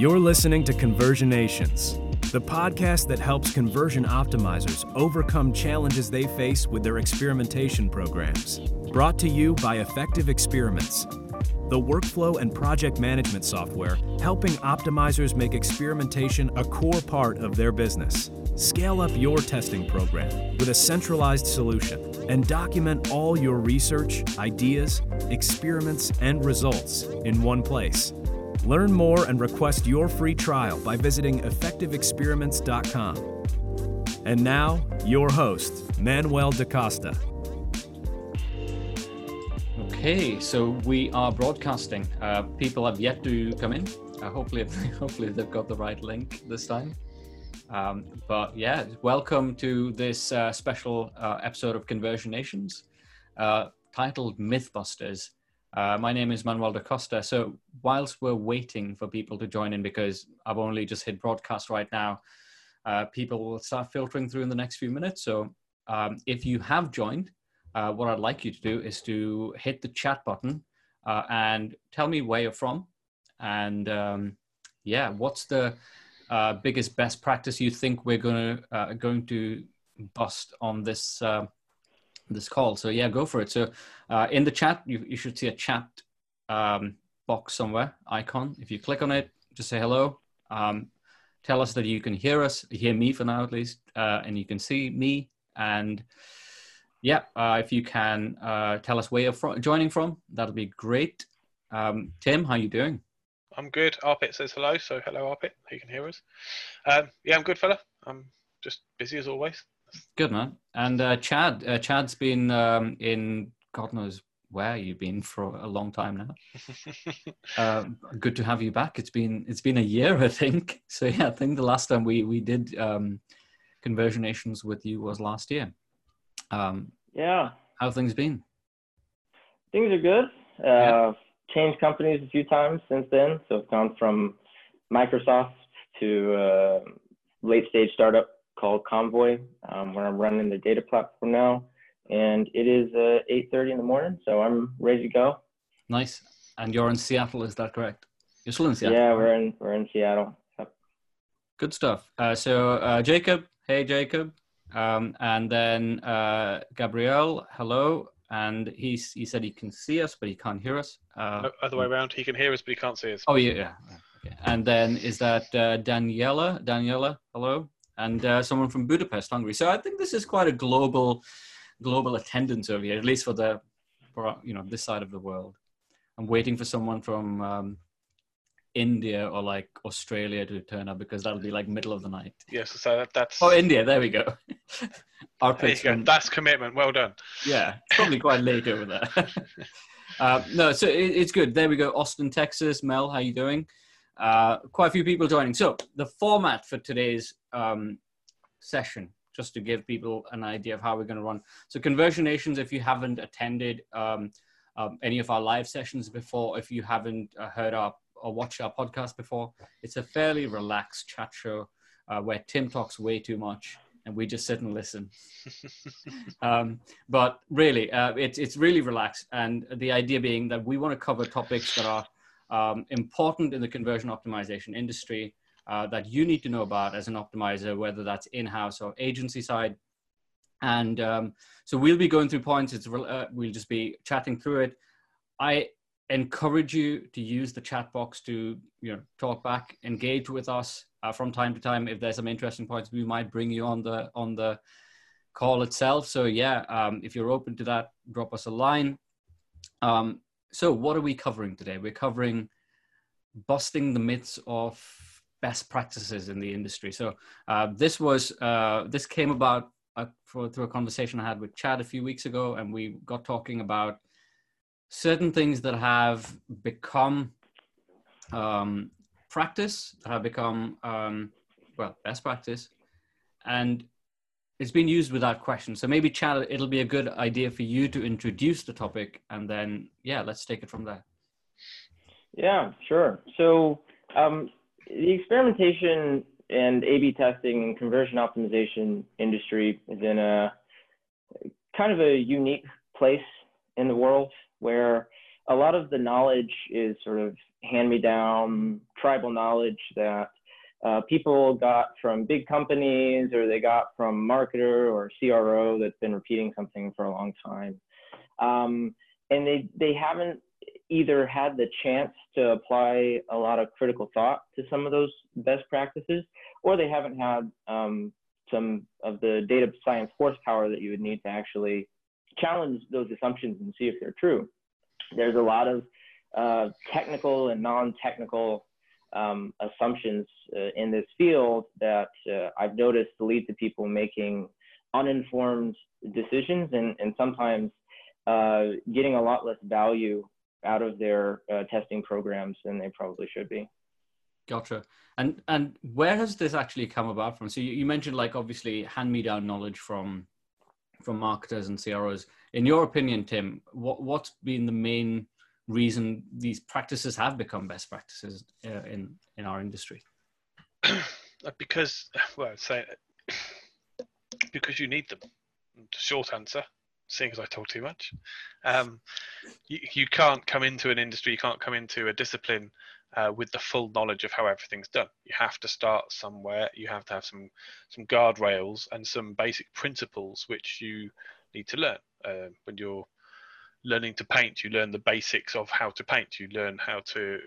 You're listening to Conversionations, the podcast that helps conversion optimizers overcome challenges they face with their experimentation programs. Brought to you by Effective Experiments, the workflow and project management software helping optimizers make experimentation a core part of their business. Scale up your testing program with a centralized solution and document all your research, ideas, experiments, and results in one place. Learn more and request your free trial by visiting effectiveexperiments.com. And now, your host, Manuel DaCosta. Okay, so we are broadcasting. Uh, people have yet to come in. Uh, hopefully, hopefully they've got the right link this time. Um, but yeah, welcome to this uh, special uh, episode of Conversionations, uh, titled Mythbusters. Uh, my name is Manuel da Costa. So, whilst we're waiting for people to join in, because I've only just hit broadcast right now, uh, people will start filtering through in the next few minutes. So, um, if you have joined, uh, what I'd like you to do is to hit the chat button uh, and tell me where you're from. And um, yeah, what's the uh, biggest best practice you think we're to uh, going to bust on this this call. So yeah, go for it. So uh, in the chat, you, you should see a chat um, box somewhere icon. If you click on it, just say hello. Um, tell us that you can hear us, hear me for now at least, uh, and you can see me. And yeah, uh, if you can uh, tell us where you're from, joining from, that'll be great. Um, Tim, how are you doing? I'm good. Arpit says hello, so hello Arpit. You can hear us. Um, yeah, I'm good, fella. I'm just busy as always. Good man. And uh, Chad, uh, Chad's been um, in God knows where you've been for a long time now. uh, good to have you back. It's been it's been a year, I think. So yeah, I think the last time we we did um, conversionations with you was last year. Um, yeah. How things been? Things are good. Uh, yeah. Changed companies a few times since then. So I've gone from Microsoft to uh, late stage startup called Convoy, um, where I'm running the data platform now. And it is uh, 8.30 in the morning, so I'm ready to go. Nice. And you're in Seattle, is that correct? You're still in Seattle? Yeah, we're in, we're in Seattle. Yep. Good stuff. Uh, so uh, Jacob, hey Jacob. Um, and then uh, Gabriel, hello. And he, he said he can see us, but he can't hear us. Uh, no, other way around, he can hear us, but he can't see us. Oh, yeah. yeah. Okay. And then is that uh, Daniela? Daniela, hello and uh, someone from Budapest, Hungary. So I think this is quite a global, global attendance over here, at least for the, for you know, this side of the world. I'm waiting for someone from um, India or like Australia to turn up because that'll be like middle of the night. Yes, so that, that's. Oh, India! There we go. Our there go. That's commitment. Well done. Yeah, probably quite late over there. uh, no, so it, it's good. There we go. Austin, Texas. Mel, how you doing? Uh, quite a few people joining. So the format for today's um, session, just to give people an idea of how we're going to run. So Conversionations, if you haven't attended um, um, any of our live sessions before, if you haven't uh, heard our or watched our podcast before, it's a fairly relaxed chat show uh, where Tim talks way too much and we just sit and listen. um, but really, uh, it's it's really relaxed, and the idea being that we want to cover topics that are um, important in the conversion optimization industry uh, that you need to know about as an optimizer, whether that's in-house or agency side. And um, so we'll be going through points. It's uh, we'll just be chatting through it. I encourage you to use the chat box to you know talk back, engage with us uh, from time to time. If there's some interesting points, we might bring you on the on the call itself. So yeah, um, if you're open to that, drop us a line. Um, so, what are we covering today? We're covering busting the myths of best practices in the industry. So, uh, this was uh, this came about uh, for, through a conversation I had with Chad a few weeks ago, and we got talking about certain things that have become um, practice, have become um, well best practice, and it's been used without question. So maybe Chad, it'll be a good idea for you to introduce the topic, and then yeah, let's take it from there. Yeah, sure. So um, the experimentation and A/B testing and conversion optimization industry is in a kind of a unique place in the world where a lot of the knowledge is sort of hand me down tribal knowledge that uh, people got from big companies or they got from marketer or CRO that's been repeating something for a long time. Um, and they, they haven't either had the chance to apply a lot of critical thought to some of those best practices, or they haven't had um, some of the data science horsepower that you would need to actually challenge those assumptions and see if they're true. There's a lot of uh, technical and non-technical um, assumptions uh, in this field that uh, I've noticed lead to people making uninformed decisions and, and sometimes uh, getting a lot less value out of their uh, testing programs than they probably should be. Gotcha. And and where has this actually come about from? So you, you mentioned like obviously hand me down knowledge from from marketers and CROs. In your opinion, Tim, what what's been the main reason these practices have become best practices uh, in in our industry? because well, I'd say because you need them. Short answer seeing as I talk too much. Um, you, you, can't come into an industry, you can't come into a discipline uh, with the full knowledge of how everything's done. You have to start somewhere. You have to have some some guardrails and some basic principles which you need to learn. Uh, when you're learning to paint, you learn the basics of how to paint. You learn how to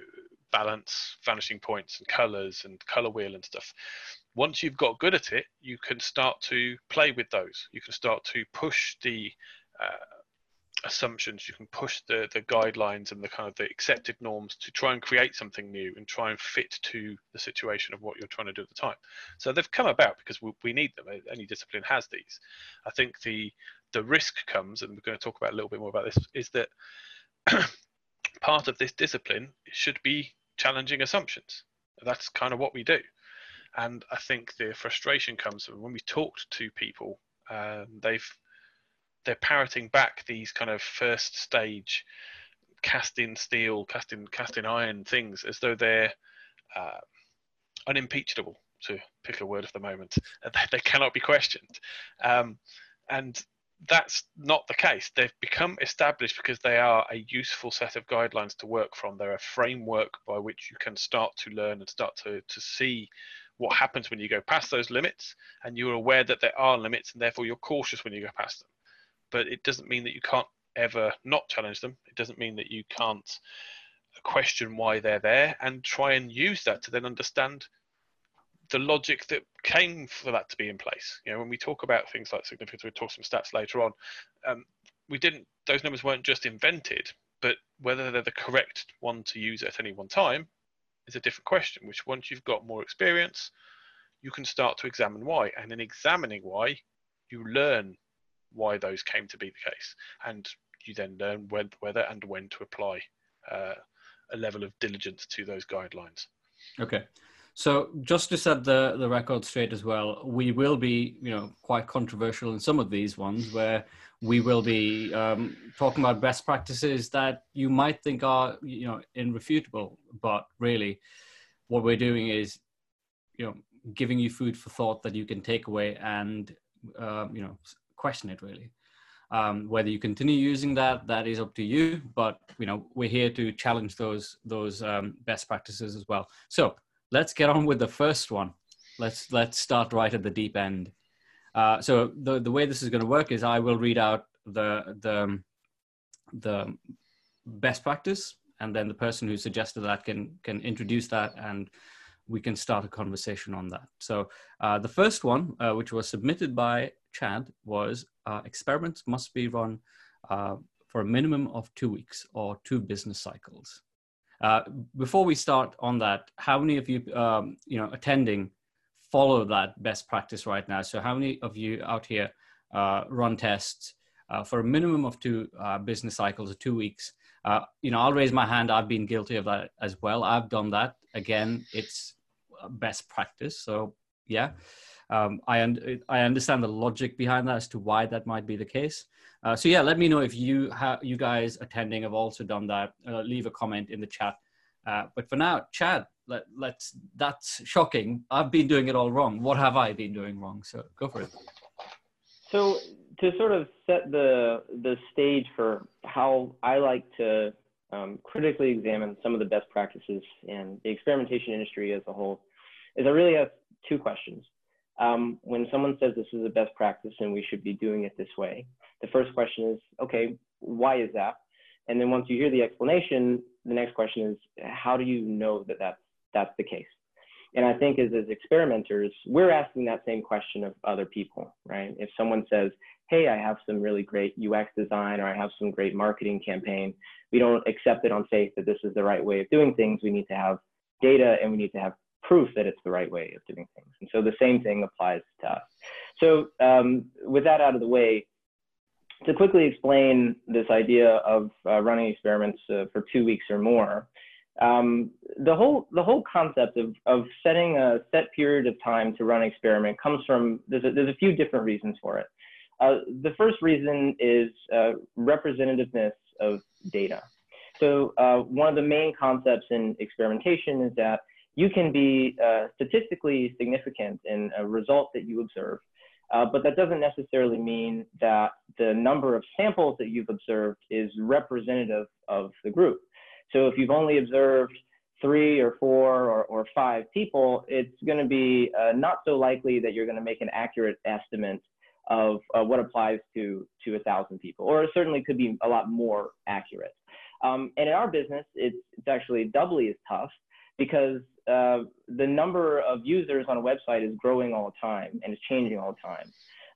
balance vanishing points and colors and color wheel and stuff once you've got good at it, you can start to play with those. You can start to push the uh, assumptions. You can push the the guidelines and the kind of the accepted norms to try and create something new and try and fit to the situation of what you're trying to do at the time. So they've come about because we, we need them. Any discipline has these. I think the the risk comes, and we're going to talk about a little bit more about this, is that part of this discipline should be challenging assumptions. That's kind of what we do. And I think the frustration comes from when we talked to people, um, they've they're parroting back these kind of first stage cast in steel, cast in cast in iron things as though they're uh, unimpeachable, to pick a word of the moment. They cannot be questioned. Um, and that's not the case. They've become established because they are a useful set of guidelines to work from. They're a framework by which you can start to learn and start to, to see what happens when you go past those limits, and you're aware that there are limits, and therefore you're cautious when you go past them. But it doesn't mean that you can't ever not challenge them. It doesn't mean that you can't question why they're there and try and use that to then understand the logic that came for that to be in place. You know, when we talk about things like significance, we'll talk some stats later on. Um, we didn't; those numbers weren't just invented, but whether they're the correct one to use at any one time is a different question, which once you've got more experience, you can start to examine why. And in examining why, you learn why those came to be the case. And you then learn when, whether and when to apply uh, a level of diligence to those guidelines. Okay. So just to set the, the record straight as well, we will be, you know, quite controversial in some of these ones where we will be um, talking about best practices that you might think are you know irrefutable but really what we're doing is you know giving you food for thought that you can take away and um, you know question it really. Um, whether you continue using that that is up to you but you know we're here to challenge those those um, best practices as well. So let's get on with the first one. Let's let's start right at the deep end. Uh, so the the way this is going to work is I will read out the the the best practice, and then the person who suggested that can can introduce that, and we can start a conversation on that. So uh, the first one, uh, which was submitted by Chad, was uh, experiments must be run uh, for a minimum of two weeks or two business cycles. before we start on that, how many of you, um, you know, attending follow that best practice right now. So, how many of you out here uh, run tests uh, for a minimum of two uh, business cycles or two weeks? Uh, you know, I'll raise my hand. I've been guilty of that as well. I've done that. Again, it's best practice. So, yeah. Um, I, un- I understand the logic behind that as to why that might be the case. Uh, so yeah, let me know if you you guys attending have also done that. Uh, leave a comment in the chat. Uh, but for now, Chad, let, let's that's shocking i've been doing it all wrong what have i been doing wrong so go for it so to sort of set the the stage for how i like to um, critically examine some of the best practices in the experimentation industry as a whole is I really have two questions. Um, when someone says this is a best practice and we should be doing it this way, the first question is, okay, why is that? And then once you hear the explanation, the next question is, how do you know that that's, that's the case? And I think as, as experimenters, we're asking that same question of other people, right? If someone says, hey, I have some really great UX design or I have some great marketing campaign, we don't accept it on faith that this is the right way of doing things. We need to have data and we need to have proof that it's the right way of doing things. And so the same thing applies to us. So um, with that out of the way, to quickly explain this idea of uh, running experiments uh, for two weeks or more, um, the whole the whole concept of, of setting a set period of time to run an experiment comes from there's a, there's a few different reasons for it. Uh, the first reason is uh, representativeness of data. So uh, one of the main concepts in experimentation is that you can be uh, statistically significant in a result that you observe, uh, but that doesn't necessarily mean that the number of samples that you've observed is representative of the group. So if you've only observed three or four or, or five people, it's going to be uh, not so likely that you're going to make an accurate estimate of uh, what applies to to a thousand people, or it certainly could be a lot more accurate. Um, and in our business, it's, it's actually doubly as tough because uh, the number of users on a website is growing all the time and it's changing all the time.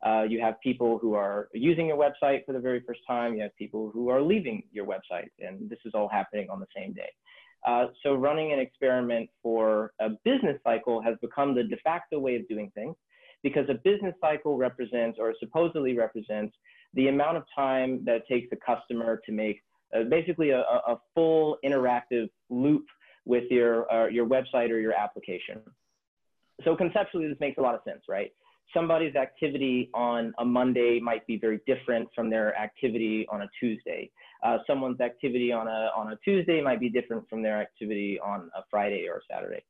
Uh, you have people who are using your website for the very first time. You have people who are leaving your website, and this is all happening on the same day. Uh, so running an experiment for a business cycle has become the de facto way of doing things because a business cycle represents or supposedly represents the amount of time that it takes a customer to make uh, basically a, a, full interactive loop with your, uh, your website or your application. So conceptually, this makes a lot of sense, right? Somebody's activity on a Monday might be very different from their activity on a Tuesday. Uh, someone's activity on a, on a Tuesday might be different from their activity on a Friday or a Saturday.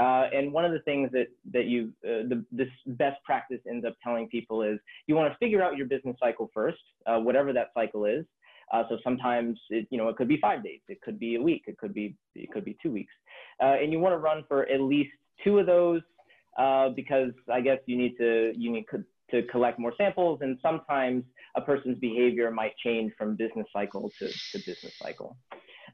Uh, and one of the things that that you uh, the, this best practice ends up telling people is you want to figure out your business cycle first, uh, whatever that cycle is, uh, so sometimes it, you know, it could be five days, it could be a week, it could be, it could be two weeks. Uh, and you want to run for at least two of those uh, because I guess you need to, you need to collect more samples and sometimes a person's behavior might change from business cycle to, to business cycle.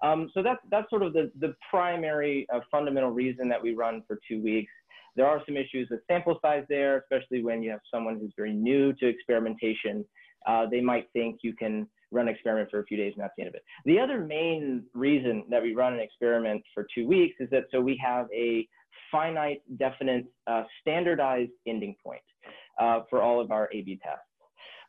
Um, so that's, that's sort of the, the primary uh, fundamental reason that we run for two weeks. There are some issues with sample size there, especially when you have someone who's very new to experimentation. Uh, they might think you can run an experiment for a few days and that's the end of it. The other main reason that we run an experiment for two weeks is that so we have a finite, definite, uh, standardized ending point uh, for all of our A-B tests.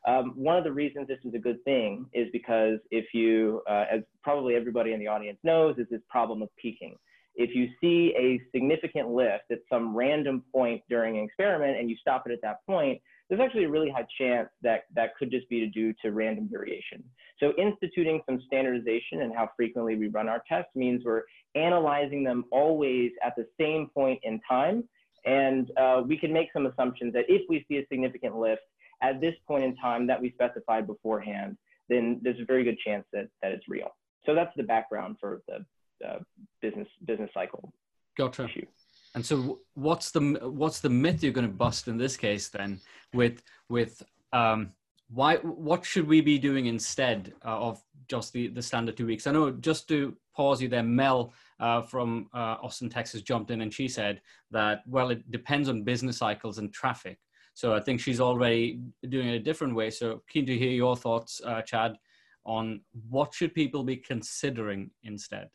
Um, one of the reasons this is a good thing is because if you, uh, as probably everybody in the audience knows, is this problem of peeking. If you see a significant lift at some random point during an experiment and you stop it at that point, there's actually a really high chance that that could just be due to random variation. So instituting some standardization and how frequently we run our tests means we're analyzing them always at the same point in time. And uh, we can make some assumptions that if we see a significant lift at this point in time that we specified beforehand, then there's a very good chance that, that it's real. So that's the background for the uh, business business cycle gotcha. issue. And so, what's the what's the myth you're going to bust in this case then? With with um, why what should we be doing instead uh, of just the the standard two weeks? I know just to pause you there, Mel uh, from uh, Austin, Texas, jumped in and she said that well, it depends on business cycles and traffic. So I think she's already doing it a different way. So keen to hear your thoughts, uh, Chad, on what should people be considering instead.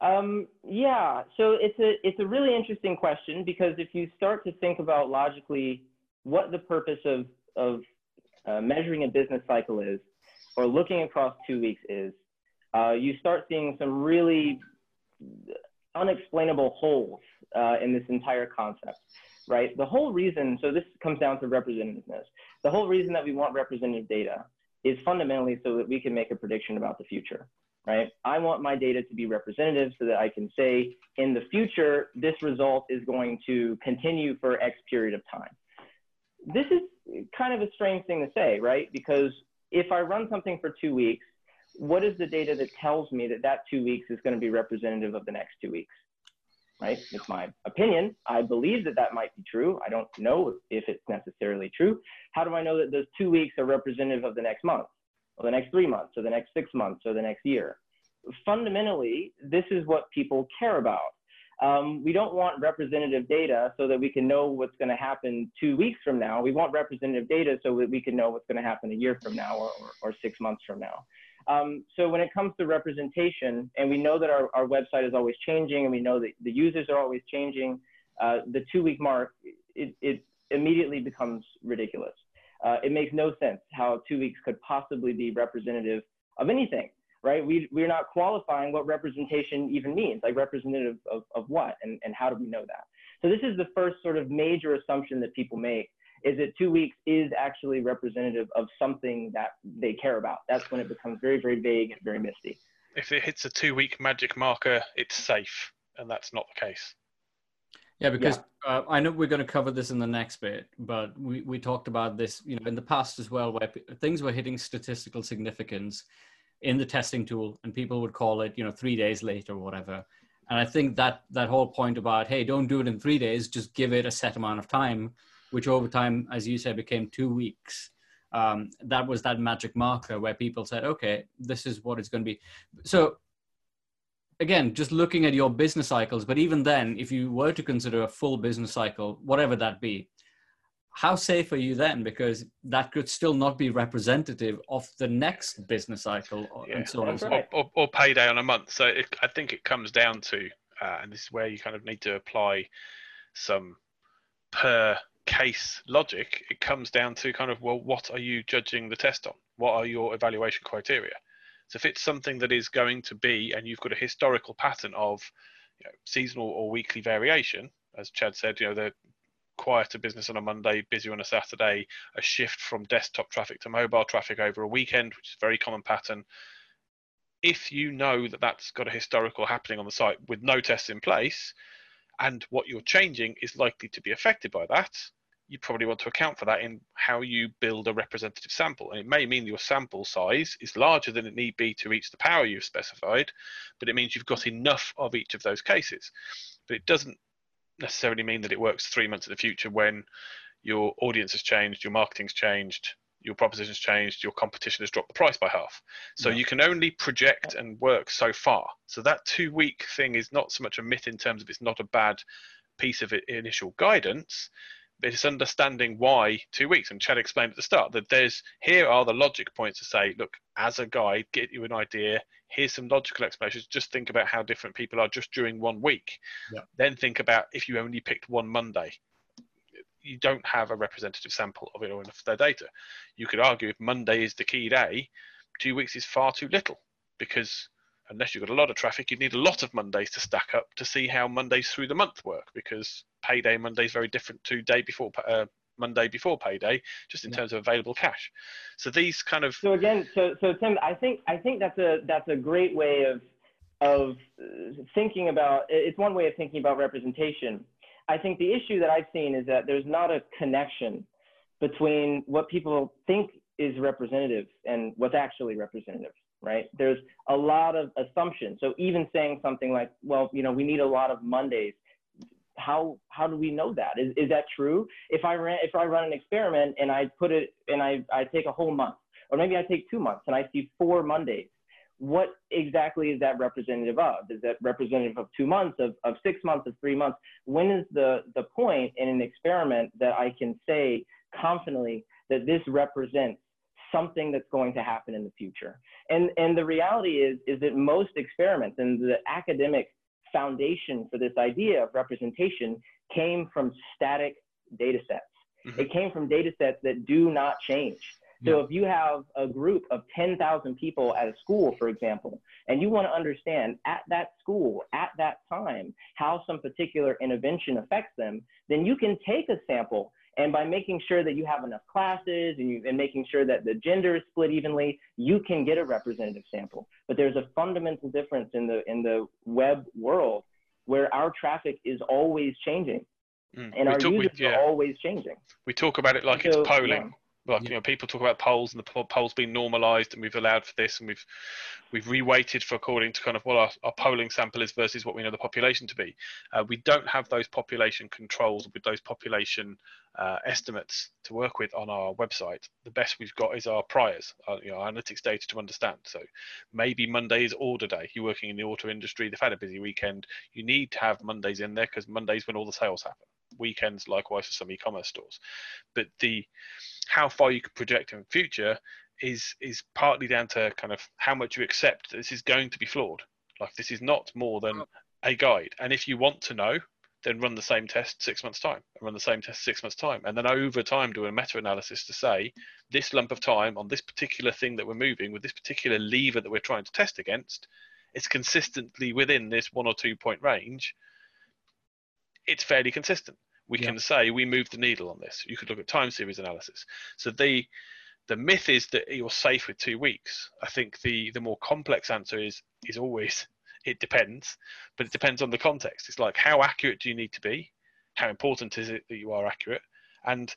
Um, yeah, so it's a it's a really interesting question because if you start to think about logically what the purpose of of uh, measuring a business cycle is, or looking across two weeks is, uh, you start seeing some really unexplainable holes uh, in this entire concept, right? The whole reason, so this comes down to representativeness. The whole reason that we want representative data is fundamentally so that we can make a prediction about the future right? I want my data to be representative so that I can say in the future, this result is going to continue for X period of time. This is kind of a strange thing to say, right? Because if I run something for two weeks, what is the data that tells me that that two weeks is going to be representative of the next two weeks? Right? It's my opinion. I believe that that might be true. I don't know if it's necessarily true. How do I know that those two weeks are representative of the next month, or the next three months, or the next six months, or the next year? Fundamentally, this is what people care about. Um, we don't want representative data so that we can know what's going to happen two weeks from now. We want representative data so that we can know what's going to happen a year from now or, or, or six months from now. Um, so when it comes to representation, and we know that our, our website is always changing, and we know that the users are always changing, uh, the two-week mark, it, it, immediately becomes ridiculous. Uh, it makes no sense how two weeks could possibly be representative of anything, right? We, we're not qualifying what representation even means, like representative of, of what, and, and how do we know that? So this is the first sort of major assumption that people make is that two weeks is actually representative of something that they care about. That's when it becomes very, very vague and very misty. If it hits a two week magic marker, it's safe, and that's not the case. Yeah, because yeah. Uh, I know we're going to cover this in the next bit, but we, we talked about this, you know, in the past as well, where p- things were hitting statistical significance in the testing tool, and people would call it, you know, three days late or whatever. And I think that that whole point about, hey, don't do it in three days, just give it a set amount of time which over time, as you say, became two weeks. Um, that was that magic marker where people said, okay, this is what it's going to be. So again, just looking at your business cycles, but even then, if you were to consider a full business cycle, whatever that be, how safe are you then? Because that could still not be representative of the next business cycle yeah. and so on. Or, or, or, payday on a month. So it, I think it comes down to, uh, and this is where you kind of need to apply some per case logic, it comes down to kind of, well, what are you judging the test on? What are your evaluation criteria? So if it's something that is going to be, and you've got a historical pattern of you know, seasonal or weekly variation, as Chad said, you know, the quieter business on a Monday, busier on a Saturday, a shift from desktop traffic to mobile traffic over a weekend, which is a very common pattern. If you know that that's got a historical happening on the site with no tests in place, and what you're changing is likely to be affected by that, you probably want to account for that in how you build a representative sample. And it may mean your sample size is larger than it need be to reach the power you've specified, but it means you've got enough of each of those cases. But it doesn't necessarily mean that it works three months in the future when your audience has changed, your marketing's changed, your proposition's changed, your competition has dropped the price by half. So yeah. you can only project and work so far. So that two week thing is not so much a myth in terms of it's not a bad piece of initial guidance, but it's understanding why two weeks. And Chad explained at the start that there's here are the logic points to say, look, as a guide, get you an idea. Here's some logical explanations. Just think about how different people are just during one week. Yeah. Then think about if you only picked one Monday you don't have a representative sample of it or enough of their data. You could argue if Monday is the key day, two weeks is far too little because unless you've got a lot of traffic, you'd need a lot of Mondays to stack up to see how Mondays through the month work because payday Monday is very different to day before uh, Monday before payday, just in yeah. terms of available cash. So these kind of so again, so so Tim, I think I think that's a that's a great way of of thinking about. It's one way of thinking about representation. I think the issue that I've seen is that there's not a connection between what people think is representative and what's actually representative, right? There's a lot of assumptions. So even saying something like, well, you know, we need a lot of Mondays. How how do we know that? Is is that true? If I ran if I run an experiment and I put it and I, I take a whole month, or maybe I take two months and I see four Mondays, what exactly is that representative of? Is that representative of two months, of, of six months, of three months? When is the, the point in an experiment that I can say confidently that this represents something that's going to happen in the future? And, and the reality is, is that most experiments and the academic foundation for this idea of representation came from static data sets. Mm-hmm. It came from data sets that do not change. So if you have a group of 10,000 people at a school, for example, and you want to understand at that school, at that time, how some particular intervention affects them, then you can take a sample and by making sure that you have enough classes and, you, and making sure that the gender is split evenly, you can get a representative sample. But there's a fundamental difference in the, in the web world where our traffic is always changing. Mm. And we our talk, users we, yeah. are always changing. We talk about it like so, it's polling. Yeah Like Yeah. you know, people talk about polls and the polls being normalised, and we've allowed for this, and we've we've reweighted for according to kind of what our, our polling sample is versus what we know the population to be. Uh, we don't have those population controls with those population uh, estimates to work with on our website. The best we've got is our priors, our, you know, our analytics data to understand. So maybe Monday is order day. You're working in the auto industry, they've had a busy weekend. You need to have Mondays in there because Mondays when all the sales happen. Weekends, likewise, for some e-commerce stores. But the how far you can project in future is is partly down to kind of how much you accept that this is going to be flawed. Like this is not more than a guide. And if you want to know, then run the same test six months time and run the same test six months time and then over time do a meta-analysis to say this lump of time on this particular thing that we're moving with this particular lever that we're trying to test against it's consistently within this one or two point range it's fairly consistent. We Yeah. can say we moved the needle on this. You could look at time series analysis. So the the myth is that you're safe with two weeks. I think the the more complex answer is is always it depends but it depends on the context. It's like how accurate do you need to be? How important is it that you are accurate? And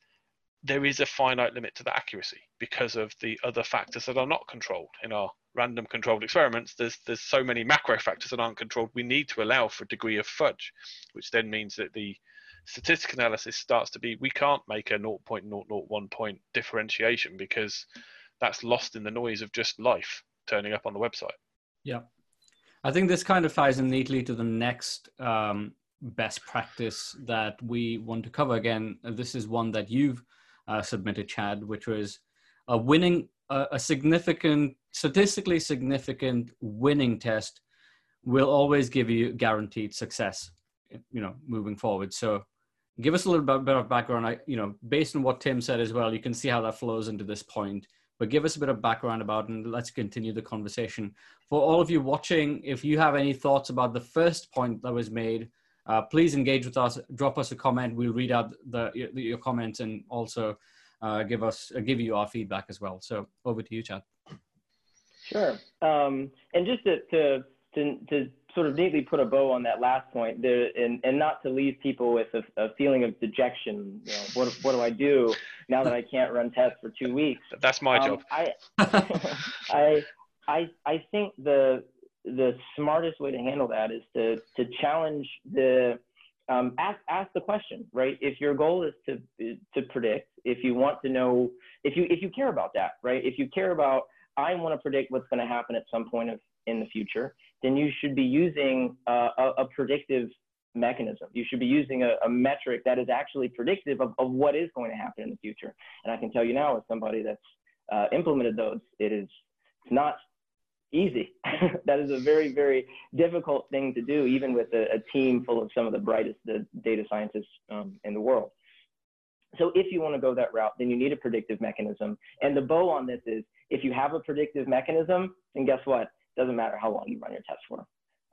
there is a finite limit to the accuracy because of the other factors that are not controlled in our random controlled experiments there's there's so many macro factors that aren't controlled we need to allow for a degree of fudge which then means that the statistical analysis starts to be we can't make a 0.001 point differentiation because that's lost in the noise of just life turning up on the website Yeah. I think this kind of ties in neatly to the next um, best practice that we want to cover. Again, this is one that you've uh, submitted, Chad, which was a winning, a, a significant, statistically significant winning test will always give you guaranteed success, you know, moving forward. So give us a little bit, bit of background. I, you know, based on what Tim said as well, you can see how that flows into this point but give us a bit of background about and let's continue the conversation. For all of you watching, if you have any thoughts about the first point that was made, uh, please engage with us. Drop us a comment. We'll read out the, your, your comments and also uh, give us uh, give you our feedback as well. So over to you, Chad. Sure. Um, and just to, to, to, to sort of neatly put a bow on that last point there and, and not to leave people with a, a feeling of dejection. You know, what, what do I do now that I can't run tests for two weeks? that's my Um, job I, I, I, I think the, the smartest way to handle that is to, to challenge the, um, ask, ask the question, right? If your goal is to, to predict, if you want to know, if you, if you care about that, right? If you care about, I want to predict what's going to happen at some point of, in the future, then you should be using uh, a, a predictive mechanism. You should be using a, a metric that is actually predictive of, of what is going to happen in the future. And I can tell you now, as somebody that's uh, implemented those, it is it's not easy. that is a very, very difficult thing to do, even with a, a team full of some of the brightest the data scientists um, in the world. So if you want to go that route, then you need a predictive mechanism. And the bow on this is if you have a predictive mechanism, then guess what? It doesn't matter how long you run your test for.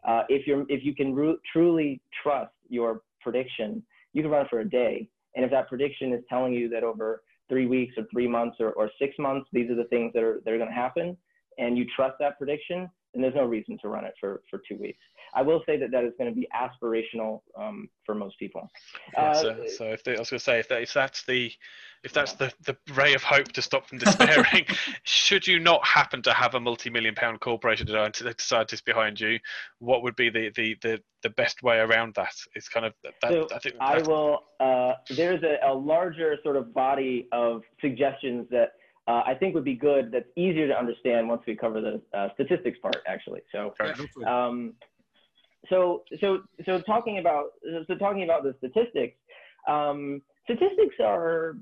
Uh, if you're if you can truly trust your prediction, you can run it for a day. And if that prediction is telling you that over three weeks or three months or, or six months, these are the things that are that are going to happen, and you trust that prediction, then there's no reason to run it for for two weeks. I will say that that is going to be aspirational um, for most people. Yeah, Uh, so, so if the, I was going to say if, that, if that's the if that's the, the ray of hope to stop from despairing, should you not happen to have a multi-million pound corporation design scientist behind you, what would be the, the, the, the best way around that? It's kind of that, So I think I will. Uh, there's a, a larger sort of body of suggestions that uh, I think would be good. That's easier to understand once we cover the uh, statistics part, actually. So, um, so, so, so talking about so talking about the statistics. Um, statistics are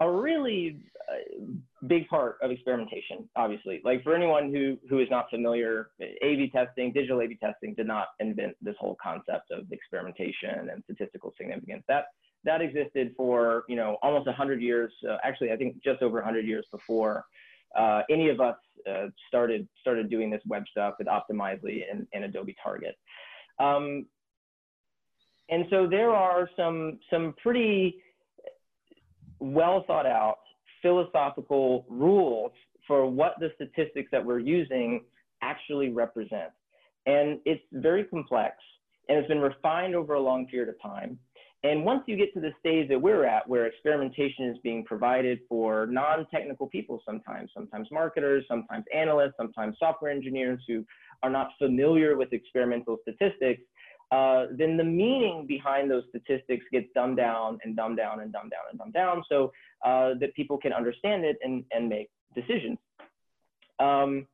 a really uh, big part of experimentation. Obviously, like for anyone who who is not familiar, A/B testing, digital A/B testing, did not invent this whole concept of experimentation and statistical significance. That that existed for you know almost 100 years uh, actually i think just over 100 years before uh, any of us uh, started started doing this web stuff with optimizely and, and adobe target. Um, and so there are some some pretty well thought out philosophical rules for what the statistics that we're using actually represent. And it's very complex and it's been refined over a long period of time And once you get to the stage that we're at, where experimentation is being provided for non-technical people sometimes, sometimes marketers, sometimes analysts, sometimes software engineers who are not familiar with experimental statistics, uh, then the meaning behind those statistics gets dumbed down and dumbed down and dumbed down and dumbed down so uh, that people can understand it and, and make decisions. Um,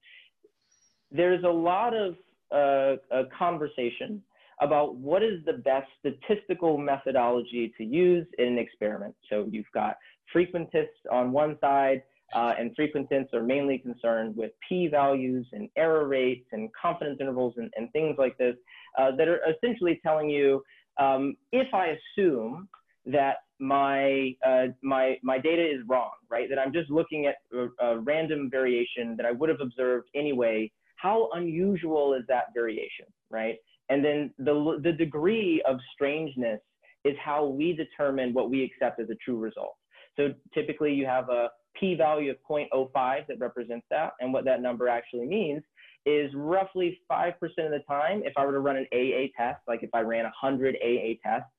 there's a lot of uh, conversation about what is the best statistical methodology to use in an experiment. So you've got frequentists on one side, uh, and frequentists are mainly concerned with p-values and error rates and confidence intervals and, and things like this uh, that are essentially telling you um, if I assume that my, uh, my, my data is wrong, right? That I'm just looking at a, a random variation that I would have observed anyway, how unusual is that variation, right? And then the, the degree of strangeness is how we determine what we accept as a true result. So typically you have a p-value of 0.05 that represents that. And what that number actually means is roughly 5% of the time, if I were to run an AA test, like if I ran 100 AA tests,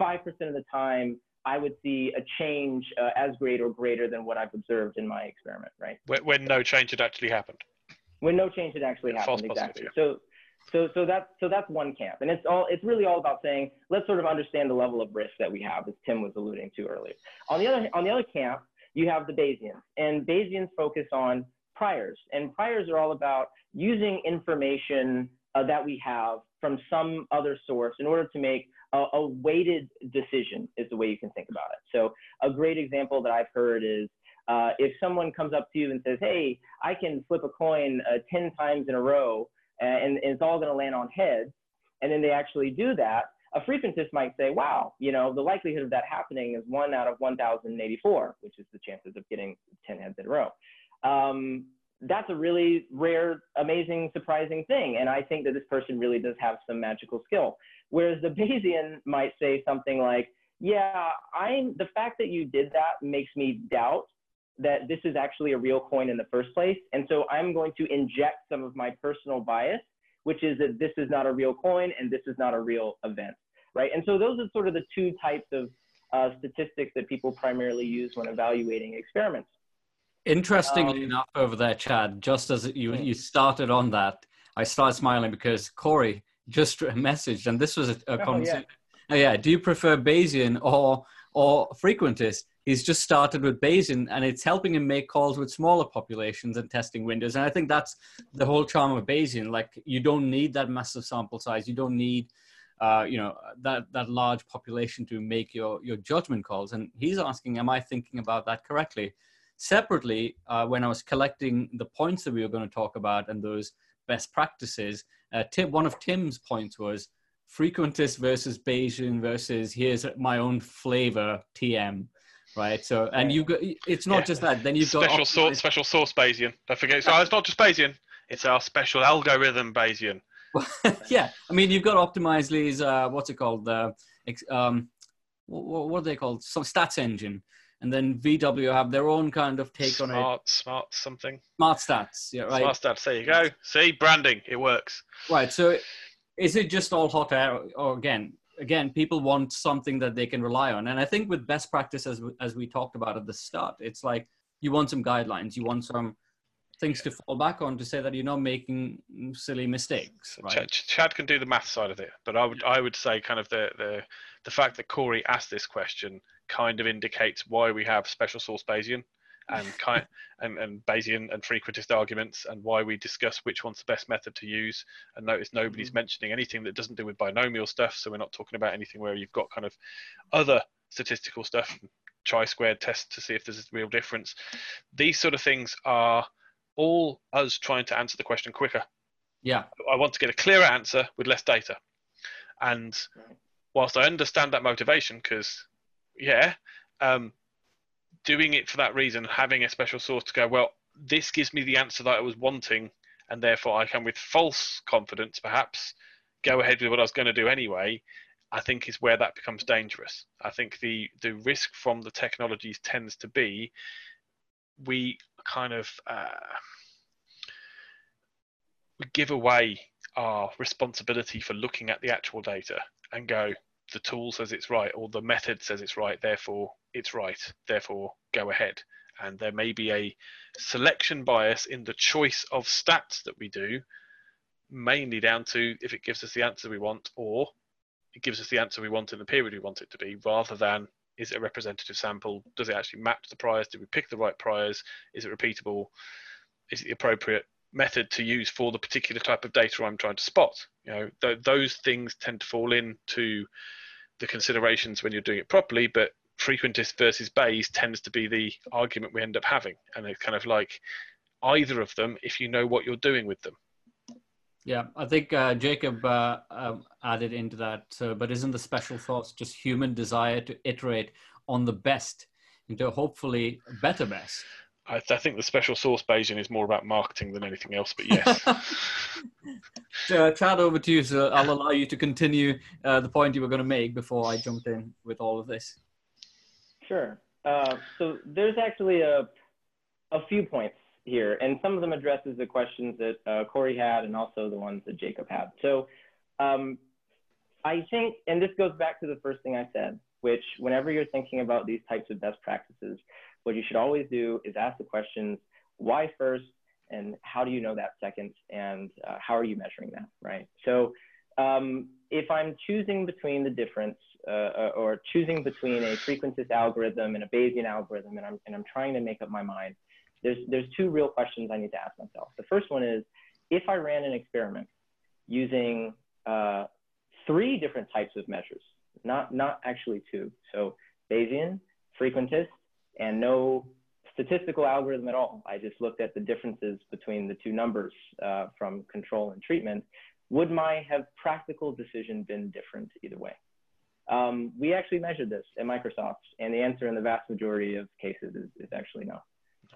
5% of the time I would see a change uh, as great or greater than what I've observed in my experiment, right? When, when no change had actually happened. When no change had actually happened, exactly. Positive, yeah. So so, so that's so that's one camp, and it's all it's really all about saying let's sort of understand the level of risk that we have, as Tim was alluding to earlier. On the other on the other camp, you have the Bayesians, and Bayesians focus on priors, and priors are all about using information uh, that we have from some other source in order to make a, a weighted decision. Is the way you can think about it. So a great example that I've heard is uh, if someone comes up to you and says, "Hey, I can flip a coin uh, 10 times in a row." And, and it's all going to land on heads, and then they actually do that, a frequentist might say, wow, you know, the likelihood of that happening is one out of 1,084, which is the chances of getting 10 heads in a row. Um, that's a really rare, amazing, surprising thing. And I think that this person really does have some magical skill. Whereas the Bayesian might say something like, yeah, I'm the fact that you did that makes me doubt that this is actually a real coin in the first place. And so I'm going to inject some of my personal bias, which is that this is not a real coin and this is not a real event, right? And so those are sort of the two types of uh, statistics that people primarily use when evaluating experiments. Interestingly um, enough, over there, Chad, just as you, you started on that, I started smiling because Corey just messaged, and this was a, a oh, conversation. Yeah. Oh, yeah. Do you prefer Bayesian or or frequentist? He's just started with Bayesian and it's helping him make calls with smaller populations and testing windows. And I think that's the whole charm of Bayesian. Like you don't need that massive sample size. You don't need, uh, you know, that, that large population to make your, your judgment calls. And he's asking, am I thinking about that correctly? Separately, uh, when I was collecting the points that we were going to talk about and those best practices, uh, Tim, one of Tim's points was frequentist versus Bayesian versus here's my own flavor TM right? So, and you got it's not yeah. just that. Then you've special got special sauce, special sauce Bayesian. Don't forget. So it's not just Bayesian; it's our special algorithm Bayesian. yeah, I mean, you've got Optimizely's uh, what's it called? The uh, um, what, what, are they called? Some stats engine, and then VW have their own kind of take smart, on it. Smart smart something. Smart stats, yeah, right. Smart stats. There you go. See, branding, it works. Right. So, is it just all hot air, or again, again, people want something that they can rely on. And I think with best practice, as, as we talked about at the start, it's like you want some guidelines, you want some things to fall back on to say that you're not making silly mistakes. Right? Chad, Chad can do the math side of it, but I would I would say kind of the the the fact that Corey asked this question kind of indicates why we have special sauce Bayesian and kind and, and Bayesian and frequentist arguments and why we discuss which one's the best method to use. And notice nobody's mm-hmm. mentioning anything that doesn't do with binomial stuff. So we're not talking about anything where you've got kind of other statistical stuff, chi-squared tests to see if there's a real difference. These sort of things are all us trying to answer the question quicker. Yeah. I want to get a clearer answer with less data. And whilst I understand that motivation, because yeah, um, doing it for that reason, having a special sauce to go, well, this gives me the answer that I was wanting, and therefore I can, with false confidence, perhaps, go ahead with what I was going to do anyway. I think is where that becomes dangerous. I think the the risk from the technologies tends to be we kind of uh, we give away our responsibility for looking at the actual data and go, the tool says it's right or the method says it's right, therefore it's right, therefore go ahead. And there may be a selection bias in the choice of stats that we do, mainly down to if it gives us the answer we want or it gives us the answer we want in the period we want it to be, rather than is it a representative sample? Does it actually match the priors? Did we pick the right priors? Is it repeatable? Is it the appropriate method to use for the particular type of data I'm trying to spot? You know, th- those things tend to fall into the considerations when you're doing it properly, but frequentist versus Bayes tends to be the argument we end up having. And it's kind of like either of them if you know what you're doing with them. Yeah, I think uh, Jacob uh, uh, added into that. but isn't the special sauce just human desire to iterate on the best into hopefully better best? I, I, think the special sauce Bayesian is more about marketing than anything else, but yes. so, Chad, over to you. So I'll allow you to continue uh, the point you were going to make before I jumped in with all of this. Sure. Uh, so there's actually a, a few points here, and some of them addresses the questions that uh, Corey had and also the ones that Jacob had. So um, I think, and this goes back to the first thing I said, which whenever you're thinking about these types of best practices, what you should always do is ask the questions, why first, and how do you know that second, and uh, how are you measuring that, right? So um, if I'm choosing between the difference uh, uh or choosing between a frequentist algorithm and a Bayesian algorithm, and I'm, and I'm trying to make up my mind, there's, there's two real questions I need to ask myself. The first one is, if I ran an experiment using uh, three different types of measures, not, not actually two, so Bayesian, frequentist, and no statistical algorithm at all. I just looked at the differences between the two numbers uh, from control and treatment. Would my have practical decision been different either way? Um, we actually measured this at Microsoft, and the answer in the vast majority of cases is, is actually no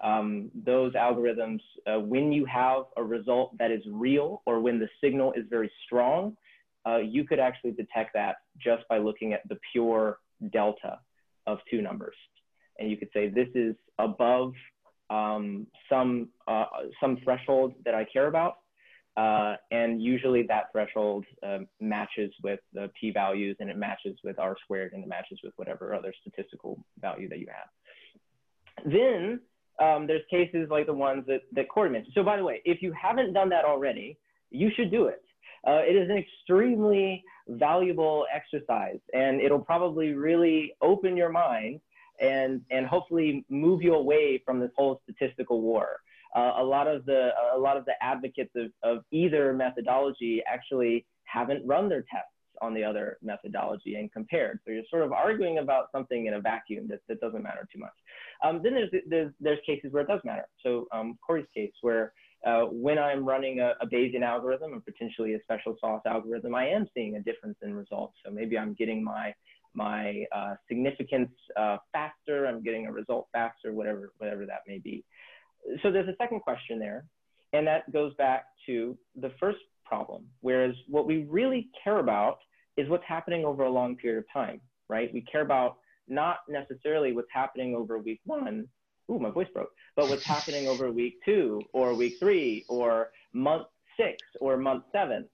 um, those algorithms, uh, when you have a result that is real or when the signal is very strong, uh, you could actually detect that just by looking at the pure delta of two numbers. And you could say this is above um, some, uh, some threshold that I care about. Uh, and usually that threshold um, matches with the p-values and it matches with r squared and it matches with whatever other statistical value that you have. Then um, there's cases like the ones that, that Corey mentioned. So by the way, if you haven't done that already, you should do it. Uh, it is an extremely valuable exercise and it'll probably really open your mind and, and hopefully move you away from this whole statistical war. Uh, a lot of the a lot of the advocates of, of either methodology actually haven't run their tests on the other methodology and compared. So you're sort of arguing about something in a vacuum that, that doesn't matter too much. Um, then there's, there's, there's cases where it does matter. So um, Corey's case where uh, when I'm running a, a, Bayesian algorithm and potentially a special sauce algorithm, I am seeing a difference in results. So maybe I'm getting my my uh, significance uh, faster, I'm getting a result faster, whatever whatever that may be. So there's a second question there, and that goes back to the first problem. Whereas what we really care about is what's happening over a long period of time, right? We care about not necessarily what's happening over week one. Ooh, my voice broke. But what's happening over week two or week three or month six or month seven.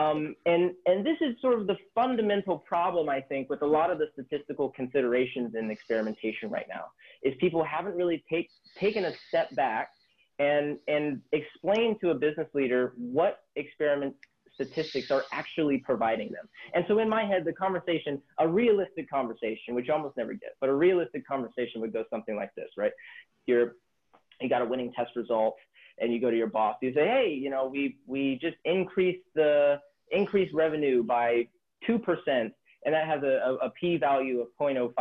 Um, and, and this is sort of the fundamental problem, I think, with a lot of the statistical considerations in experimentation right now, is people haven't really take, taken a step back and, and explain to a business leader what experiment statistics are actually providing them. And so in my head, the conversation, a realistic conversation, which almost never get, but a realistic conversation would go something like this, right? You're, you got a winning test result and you go to your boss, you say, hey, you know, we, we just increased the increased revenue by 2%, and that has a, a, a p value of 0.05,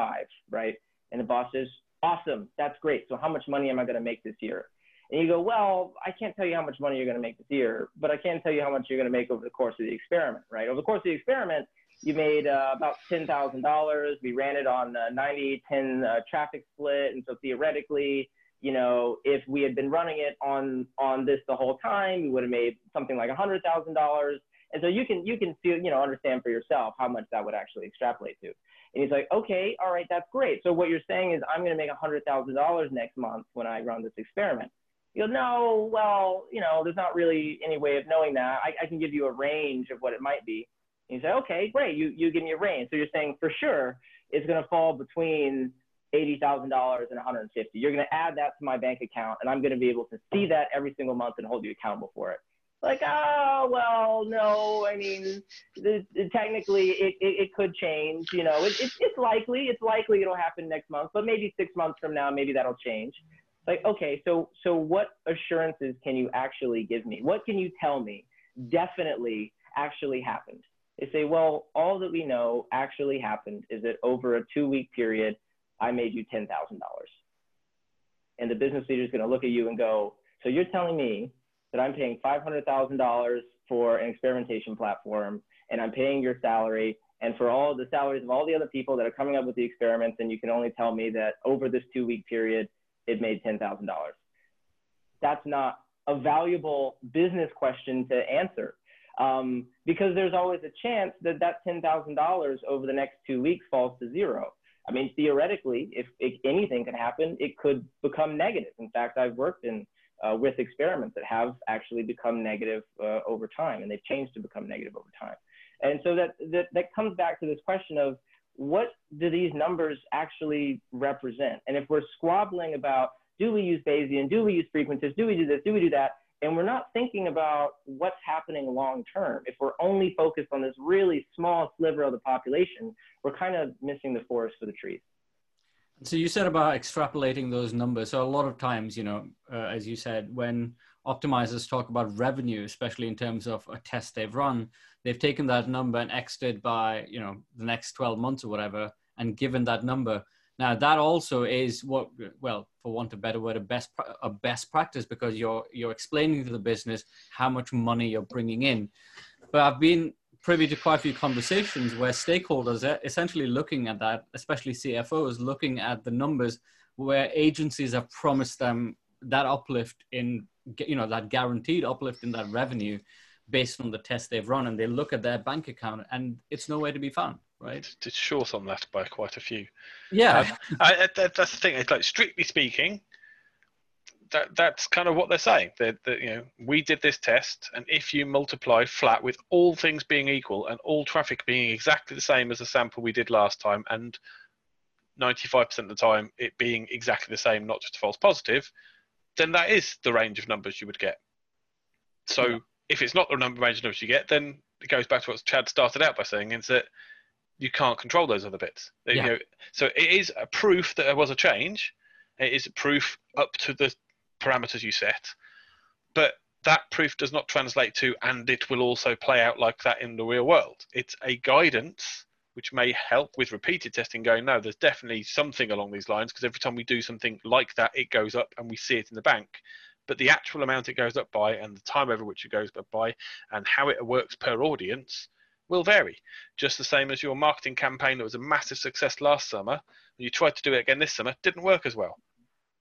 right? And the boss says, awesome, that's great. So how much money am I going to make this year? And you go, well, I can't tell you how much money you're going to make this year, but I can tell you how much you're going to make over the course of the experiment, right? Over the course of the experiment, you made uh, about $10,000. We ran it on a 90 10 uh, traffic split. And so theoretically, you know, if we had been running it on, on this the whole time, we would have made something like $100,000. And so you can, you can feel, you know, understand for yourself how much that would actually extrapolate to. And he's like, okay, all right, that's great. So what you're saying is I'm going to make $100,000 next month when I run this experiment you go, no, well, you know, there's not really any way of knowing that. I, I can give you a range of what it might be. And You say, okay, great. You, you give me a range. So you're saying for sure it's going to fall between $80,000 and 150. You're going to add that to my bank account and I'm going to be able to see that every single month and hold you accountable for it. Like, oh, well, no, I mean, the, the, technically it, it, it, could change, you know, it, it, it's likely, it's likely it'll happen next month, but maybe six months from now, maybe that'll change. Like, okay, so, so what assurances can you actually give me? What can you tell me definitely actually happened? They say, well, all that we know actually happened is that over a two week period, I made you $10,000. And the business leader is going to look at you and go, so you're telling me that I'm paying $500,000 for an experimentation platform and I'm paying your salary and for all the salaries of all the other people that are coming up with the experiments and you can only tell me that over this two week period, it made $10,000. That's not a valuable business question to answer um, because there's always a chance that that $10,000 over the next two weeks falls to zero. I mean, theoretically, if, if, anything could happen, it could become negative. In fact, I've worked in uh, with experiments that have actually become negative uh, over time, and they've changed to become negative over time. And so that, that that comes back to this question of what do these numbers actually represent? And if we're squabbling about do we use Bayesian, do we use frequentist, do we do this, do we do that, and we're not thinking about what's happening long term. If we're only focused on this really small sliver of the population, we're kind of missing the forest for the trees. So you said about extrapolating those numbers. So a lot of times, you know, uh, as you said, when optimizers talk about revenue, especially in terms of a test they've run, they've taken that number and it by, you know, the next 12 months or whatever, and given that number. Now that also is what, well, for want of a better word, a best a best practice because you're you're explaining to the business how much money you're bringing in. But I've been privy to quite a few conversations where stakeholders are essentially looking at that, especially CFOs, looking at the numbers where agencies have promised them that uplift in, you know, that guaranteed uplift in that revenue based on the test they've run, and they look at their bank account and it's nowhere to be found right? It's short on that by quite a few. Yeah, um, I, that, that's the thing. It's like strictly speaking, that that's kind of what they're saying. That that you know we did this test, and if you multiply flat with all things being equal and all traffic being exactly the same as the sample we did last time, and 95% of the time it being exactly the same, not just a false positive, then that is the range of numbers you would get. So yeah. if it's not the number range of numbers you get, then it goes back to what Chad started out by saying, is that you can't control those other bits. Yeah. You know, so it is a proof that there was a change. It is proof up to the parameters you set, but that proof does not translate to, and it will also play out like that in the real world. It's a guidance which may help with repeated testing going, no, there's definitely something along these lines because every time we do something like that, it goes up and we see it in the bank. But the actual amount it goes up by and the time over which it goes up by and how it works per audience will vary. Just the same as your marketing campaign that was a massive success last summer, and you tried to do it again this summer, didn't work as well.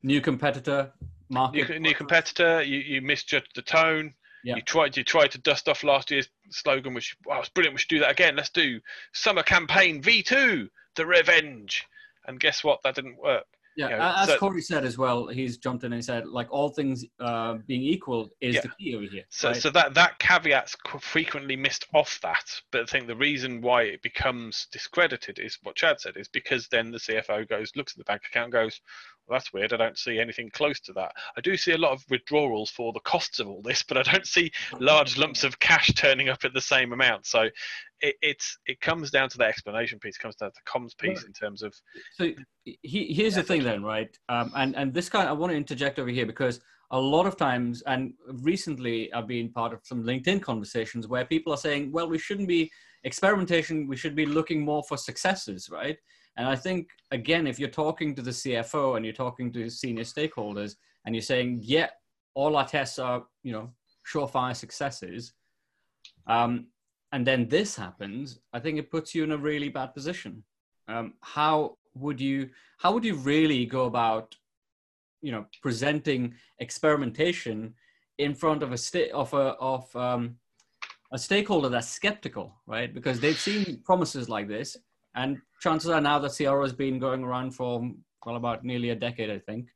New competitor, market. New, new competitor, you, you misjudged the tone. Yeah. You tried you tried to dust off last year's slogan, which wow, it's brilliant. We should do that again. Let's do summer campaign V2, the revenge. And guess what? That didn't work. Yeah, you know, as so, Corey said as well, he's jumped in and said, like all things uh, being equal is yeah. the key over here. So, right? so that that caveat's frequently missed off that. But I think the reason why it becomes discredited is what Chad said, is because then the CFO goes, looks at the bank account, goes, that's weird. I don't see anything close to that. I do see a lot of withdrawals for the costs of all this, but I don't see large lumps of cash turning up at the same amount. So it, it's it comes down to the explanation piece, comes down to the comms piece in terms of. So he, here's the thing, then, right? Um, and and this kind, I want to interject over here because a lot of times, and recently, I've been part of some LinkedIn conversations where people are saying, well, we shouldn't be experimentation. We should be looking more for successes, right? And I think, again, if you're talking to the CFO and you're talking to senior stakeholders and you're saying, yeah, all our tests are, you know, surefire successes, um, and then this happens, I think it puts you in a really bad position. Um, how would you, how would you really go about, you know, presenting experimentation in front of a state of a, of, um, a stakeholder that's skeptical, right? Because they've seen promises like this and chances are now that CRO has been going around for well about nearly a decade, I think,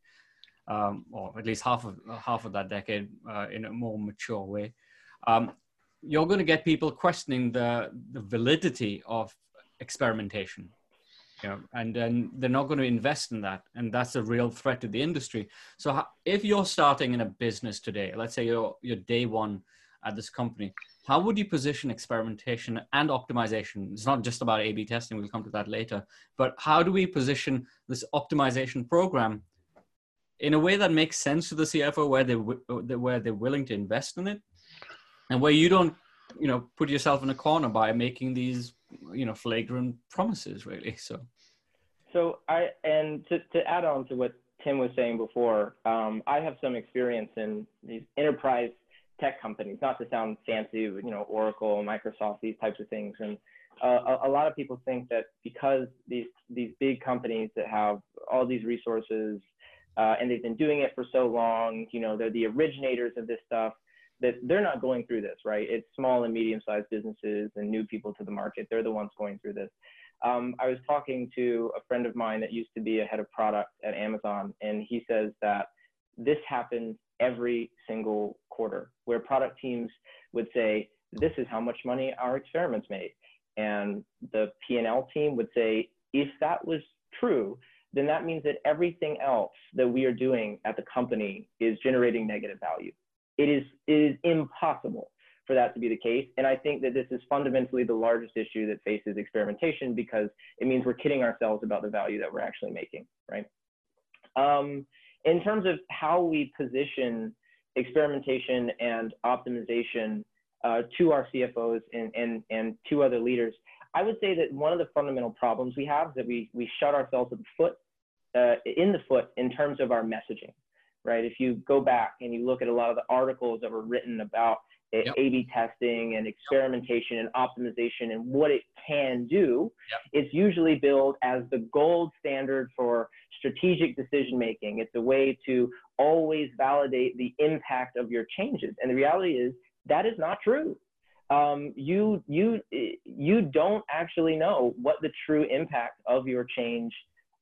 um, or at least half of half of that decade uh, in a more mature way. Um, you're going to get people questioning the the validity of experimentation you know, and then they're not going to invest in that, and that's a real threat to the industry. So, if you're starting in a business today, let's say you're you're day one at this company, how would you position experimentation and optimization? It's not just about A/B testing. We'll come to that later, but how do we position this optimization program in a way that makes sense to the CFO, where they where they're willing to invest in it, and where you don't, you know, put yourself in a corner by making these you know flagrant promises really so so i and to, to add on to what tim was saying before um, i have some experience in these enterprise tech companies not to sound fancy you know oracle microsoft these types of things and uh, a, a, lot of people think that because these these big companies that have all these resources uh, and they've been doing it for so long you know they're the originators of this stuff that they're not going through this, right? It's small and medium sized businesses and new people to the market. They're the ones going through this. Um, I was talking to a friend of mine that used to be a head of product at Amazon, and he says that this happens every single quarter where product teams would say, this is how much money our experiments made. And the P&L team would say, if that was true, then that means that everything else that we are doing at the company is generating negative value. It is, it is impossible for that to be the case. And I think that this is fundamentally the largest issue that faces experimentation because it means we're kidding ourselves about the value that we're actually making, right? Um, in terms of how we position experimentation and optimization uh, to our CFOs and, and, and to other leaders, I would say that one of the fundamental problems we have is that we, we shut ourselves at the foot, uh, in the foot in terms of our messaging right? If you go back and you look at a lot of the articles that were written about yep. A/B testing and experimentation yep. and optimization and what it can do, yep. it's usually billed as the gold standard for strategic decision making. It's a way to always validate the impact of your changes, and the reality is that is not true. Um, you you you don't actually know what the true impact of your change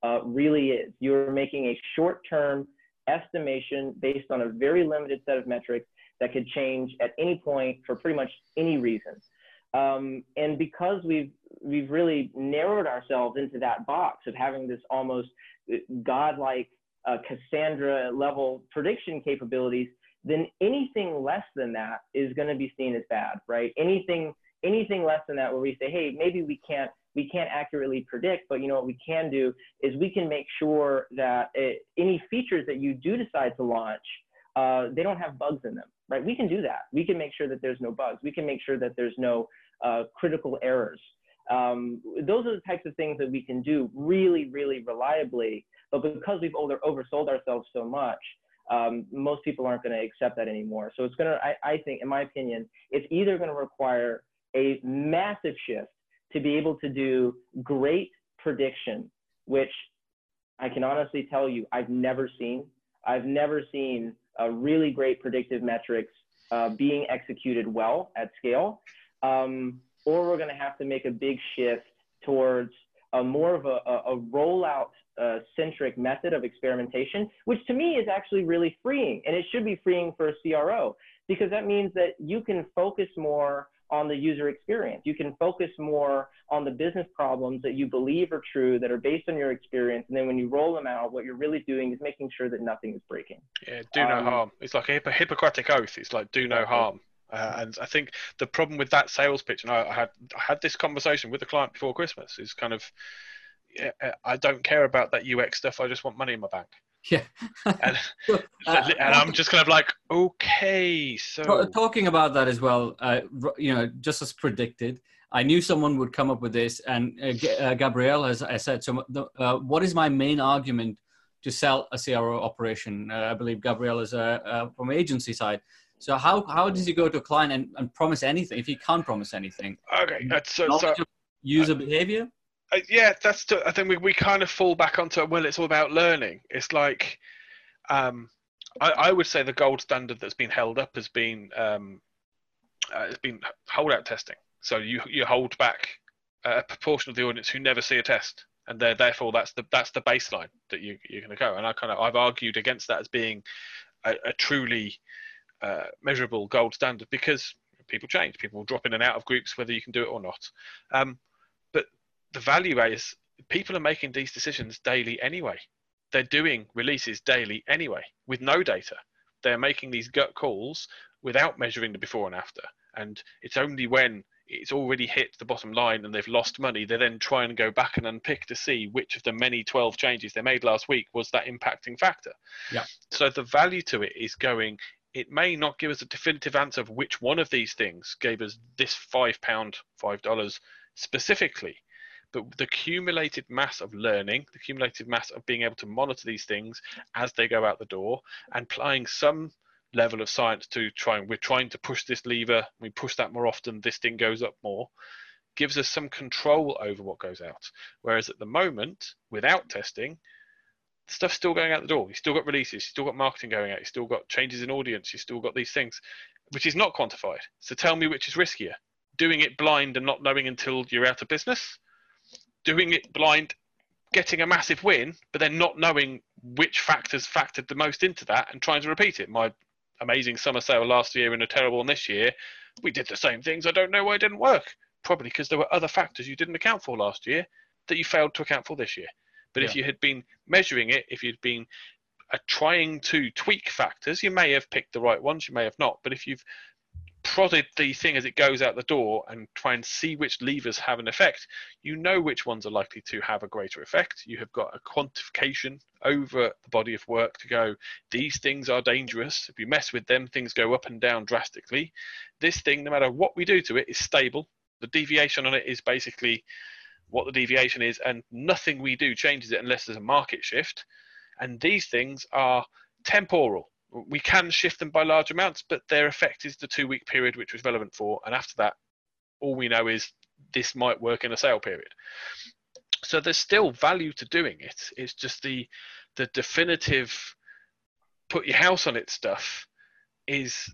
uh, really is. You're making a short-term estimation based on a very limited set of metrics that could change at any point for pretty much any reason. Um, and because we've we've really narrowed ourselves into that box of having this almost godlike uh, Cassandra level prediction capabilities, then anything less than that is going to be seen as bad, right? Anything anything less than that where we say, hey, maybe we can't we can't accurately predict, but you know what we can do is we can make sure that it, any features that you do decide to launch, uh, they don't have bugs in them, right? We can do that. We can make sure that there's no bugs. We can make sure that there's no uh, critical errors. Um, those are the types of things that we can do really, really reliably. But because we've over, oversold ourselves so much, um, most people aren't going to accept that anymore. So it's going to, I think, in my opinion, it's either going to require a massive shift to be able to do great prediction, which I can honestly tell you I've never seen. I've never seen really great predictive metrics uh, being executed well at scale. Um, or we're going to have to make a big shift towards a more of a, a, a rollout uh, centric method of experimentation, which to me is actually really freeing. And it should be freeing for a CRO because that means that you can focus more on the user experience. You can focus more on the business problems that you believe are true, that are based on your experience. And then when you roll them out, what you're really doing is making sure that nothing is breaking. Yeah, do no um, harm. It's like a Hippocratic oath. It's like do no harm. Uh, and I think the problem with that sales pitch, and I, I, had I had this conversation with a client before Christmas, is kind of, I don't care about that UX stuff. I just want money in my bank. Yeah. and, uh, and I'm just kind of like, okay, so. Talking about that as well, uh, you know, just as predicted, I knew someone would come up with this. And uh, uh Gabrielle, as I said, so uh, what is my main argument to sell a CRO operation? Uh, I believe Gabrielle is from agency side. So how, how does he go to a client and, and promise anything if he can't promise anything? Okay, that's so, so user behavior uh, yeah, that's. I think we, we kind of fall back onto well, it's all about learning. It's like, um, I, I would say the gold standard that's been held up has been um, uh, has been holdout testing. So you you hold back a proportion of the audience who never see a test, and therefore that's the that's the baseline that you you're going to go. And I kind of I've argued against that as being a, a truly uh, measurable gold standard because people change. People drop in and out of groups whether you can do it or not. Um, the value is people are making these decisions daily anyway. They're doing releases daily anyway with no data. They're making these gut calls without measuring the before and after. And it's only when it's already hit the bottom line and they've lost money, they then try and go back and unpick to see which of the many 12 changes they made last week was that impacting factor. Yeah. So the value to it is going, it may not give us a definitive answer of which one of these things gave us this five pound, five dollars specifically, but the accumulated mass of learning, the accumulated mass of being able to monitor these things as they go out the door and applying some level of science to try and we're trying to push this lever we push that more often this thing goes up more gives us some control over what goes out. Whereas at the moment without testing stuff's still going out the door. You still got releases you still got marketing going out you still got changes in audience you still got these things which is not quantified. So tell me which is riskier doing it blind and not knowing until you're out of business doing it blind getting a massive win but then not knowing which factors factored the most into that and trying to repeat it my amazing summer sale last year and a terrible one this year, we did the same things. I don't know why it didn't work. Probably because there were other factors you didn't account for last year that you failed to account for this year. But yeah. if you had been measuring it, if you'd been uh, trying to tweak factors, you may have picked the right ones, you may have not. But if you've prodded the thing as it goes out the door and try and see which levers have an effect, you know which ones are likely to have a greater effect. You have got a quantification over the body of work to go, these things are dangerous. If you mess with them, things go up and down drastically. This thing, no matter what we do to it, is stable. The deviation on it is basically what the deviation is, and nothing we do changes it unless there's a market shift. And these things are temporal we can shift them by large amounts, but their effect is the two week period which was relevant for. And after that, all we know is this might work in a sale period. So there's still value to doing it. It's just the the definitive put your house on it stuff is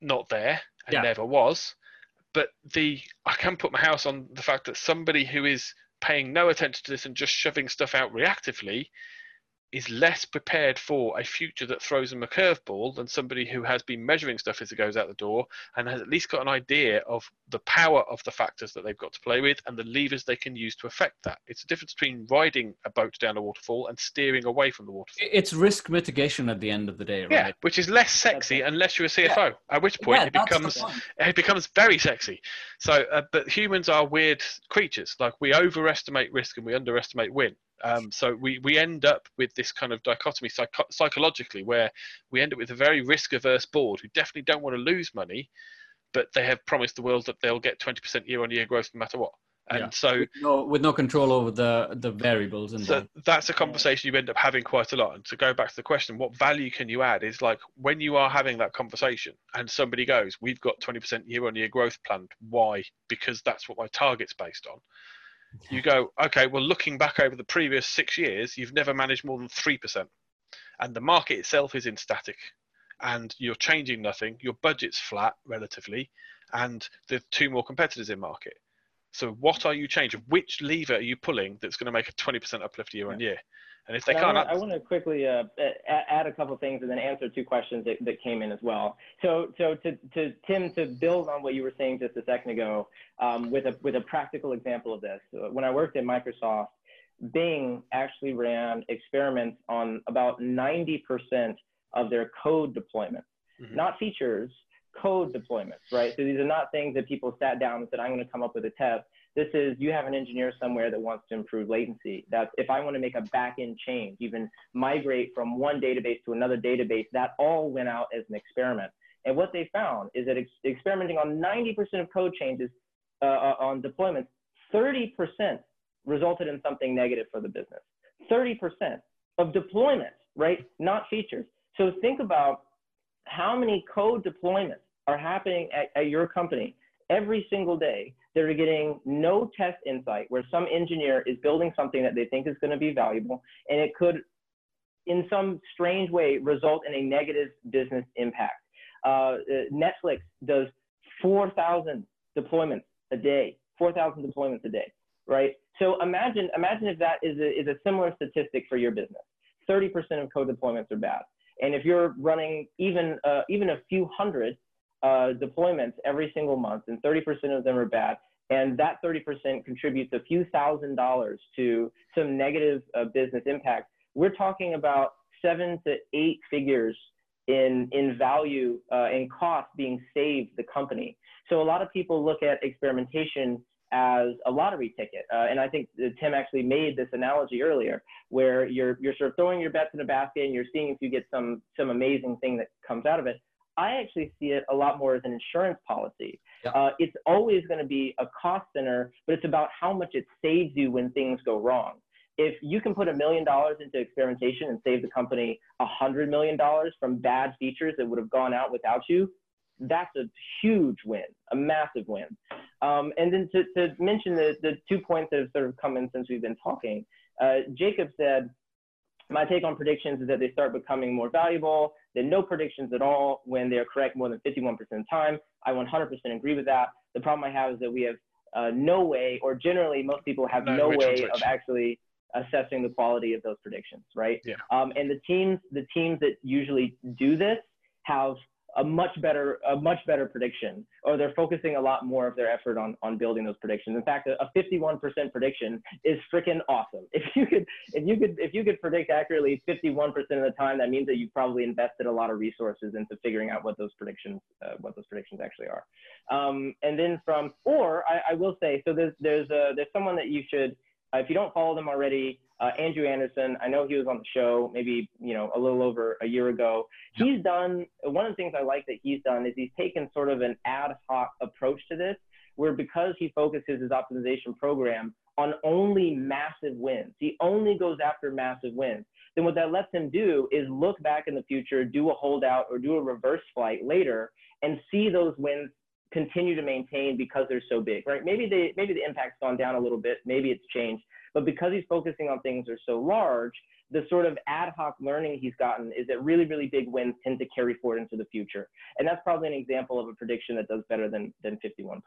not there and yeah. never was. But the I can put my house on the fact that somebody who is paying no attention to this and just shoving stuff out reactively is less prepared for a future that throws them a curveball than somebody who has been measuring stuff as it goes out the door and has at least got an idea of the power of the factors that they've got to play with and the levers they can use to affect that. It's a difference between riding a boat down a waterfall and steering away from the waterfall. It's risk mitigation at the end of the day, right? Yeah, which is less sexy unless you're a CFO. Yeah. At which point yeah, it becomes it becomes very sexy. So, uh, but humans are weird creatures. Like we overestimate risk and we underestimate win. Um, so we, we end up with this kind of dichotomy psycho- psychologically where we end up with a very risk averse board who definitely don't want to lose money, but they have promised the world that they'll get 20% year on year growth no matter what. And yeah. so, with no, with no, control over the the variables, and so that's a conversation you end up having quite a lot. And to go back to the question, what value can you add? Is like when you are having that conversation, and somebody goes, "We've got twenty percent year on year growth planned. Why? Because that's what my target's based on." You go, okay, well, looking back over the previous six years, you've never managed more than 3%. And the market itself is in static and you're changing nothing. Your budget's flat relatively, and there are two more competitors in market. So, what are you changing? Which lever are you pulling that's going to make a 20% uplift year on year? And if they and can't, I want, to quickly uh, add a couple things and then answer two questions that, that came in as well. So, so to, to Tim, to build on what you were saying just a second ago, um, with a with a practical example of this, when I worked at Microsoft, Bing actually ran experiments on about 90% of their code deployments, mm-hmm. not features, code deployments, right? So these are not things that people sat down and said, I'm going to come up with a test. This is you have an engineer somewhere that wants to improve latency. That's if I want to make a backend change, even migrate from one database to another database, that all went out as an experiment. And what they found is that ex- experimenting on 90% of code changes uh, uh on deployments, 30% resulted in something negative for the business. 30% of deployments, right? Not features. So think about how many code deployments are happening at, at your company every single day that are getting no test insight where some engineer is building something that they think is going to be valuable and it could in some strange way result in a negative business impact. Uh netflix does 4000 deployments a day 4000 deployments a day right? So imagine imagine if that is a, is a similar statistic for your business. 30% of code deployments are bad. And if you're running even uh, even a few hundred uh, deployments every single month, and 30% of them are bad. And that 30% contributes a few thousand dollars to some negative uh, business impact. We're talking about seven to eight figures in, in value uh, and cost being saved the company. So a lot of people look at experimentation as a lottery ticket. Uh, and I think Tim actually made this analogy earlier, where you're you're sort of throwing your bets in a basket and you're seeing if you get some some amazing thing that comes out of it. I actually see it a lot more as an insurance policy. Yeah. Uh, it's always going to be a cost center, but it's about how much it saves you when things go wrong. If you can put a million dollars into experimentation and save the company a hundred million dollars from bad features that would have gone out without you, that's a huge win, a massive win. Um, and then to, to mention the, the two points that have sort of come in since we've been talking, uh, Jacob said, my take on predictions is that they start becoming more valuable than no predictions at all when they are correct more than 51% of the time. I 100% agree with that. The problem I have is that we have uh, no way, or generally most people have no, no way of actually assessing the quality of those predictions, right? Yeah. Um, and the teams, the teams that usually do this have a much better a much better prediction or they're focusing a lot more of their effort on on building those predictions. In fact a, 51% prediction is freaking awesome. If you could if you could if you could predict accurately 51% of the time that means that you've probably invested a lot of resources into figuring out what those predictions uh, what those predictions actually are. Um, and then from or I, I will say so there's there's a, there's someone that you should uh, if you don't follow them already uh, Andrew Anderson, I know he was on the show maybe you know a little over a year ago. He's done one of the things I like that he's done is he's taken sort of an ad hoc approach to this, where because he focuses his optimization program on only massive wins, he only goes after massive wins. Then what that lets him do is look back in the future, do a holdout or do a reverse flight later, and see those wins continue to maintain because they're so big, right? Maybe they maybe the impact's gone down a little bit, maybe it's changed, but because he's focusing on things that are so large, the sort of ad hoc learning he's gotten is that really, really big wins tend to carry forward into the future. And that's probably an example of a prediction that does better than, than 51%.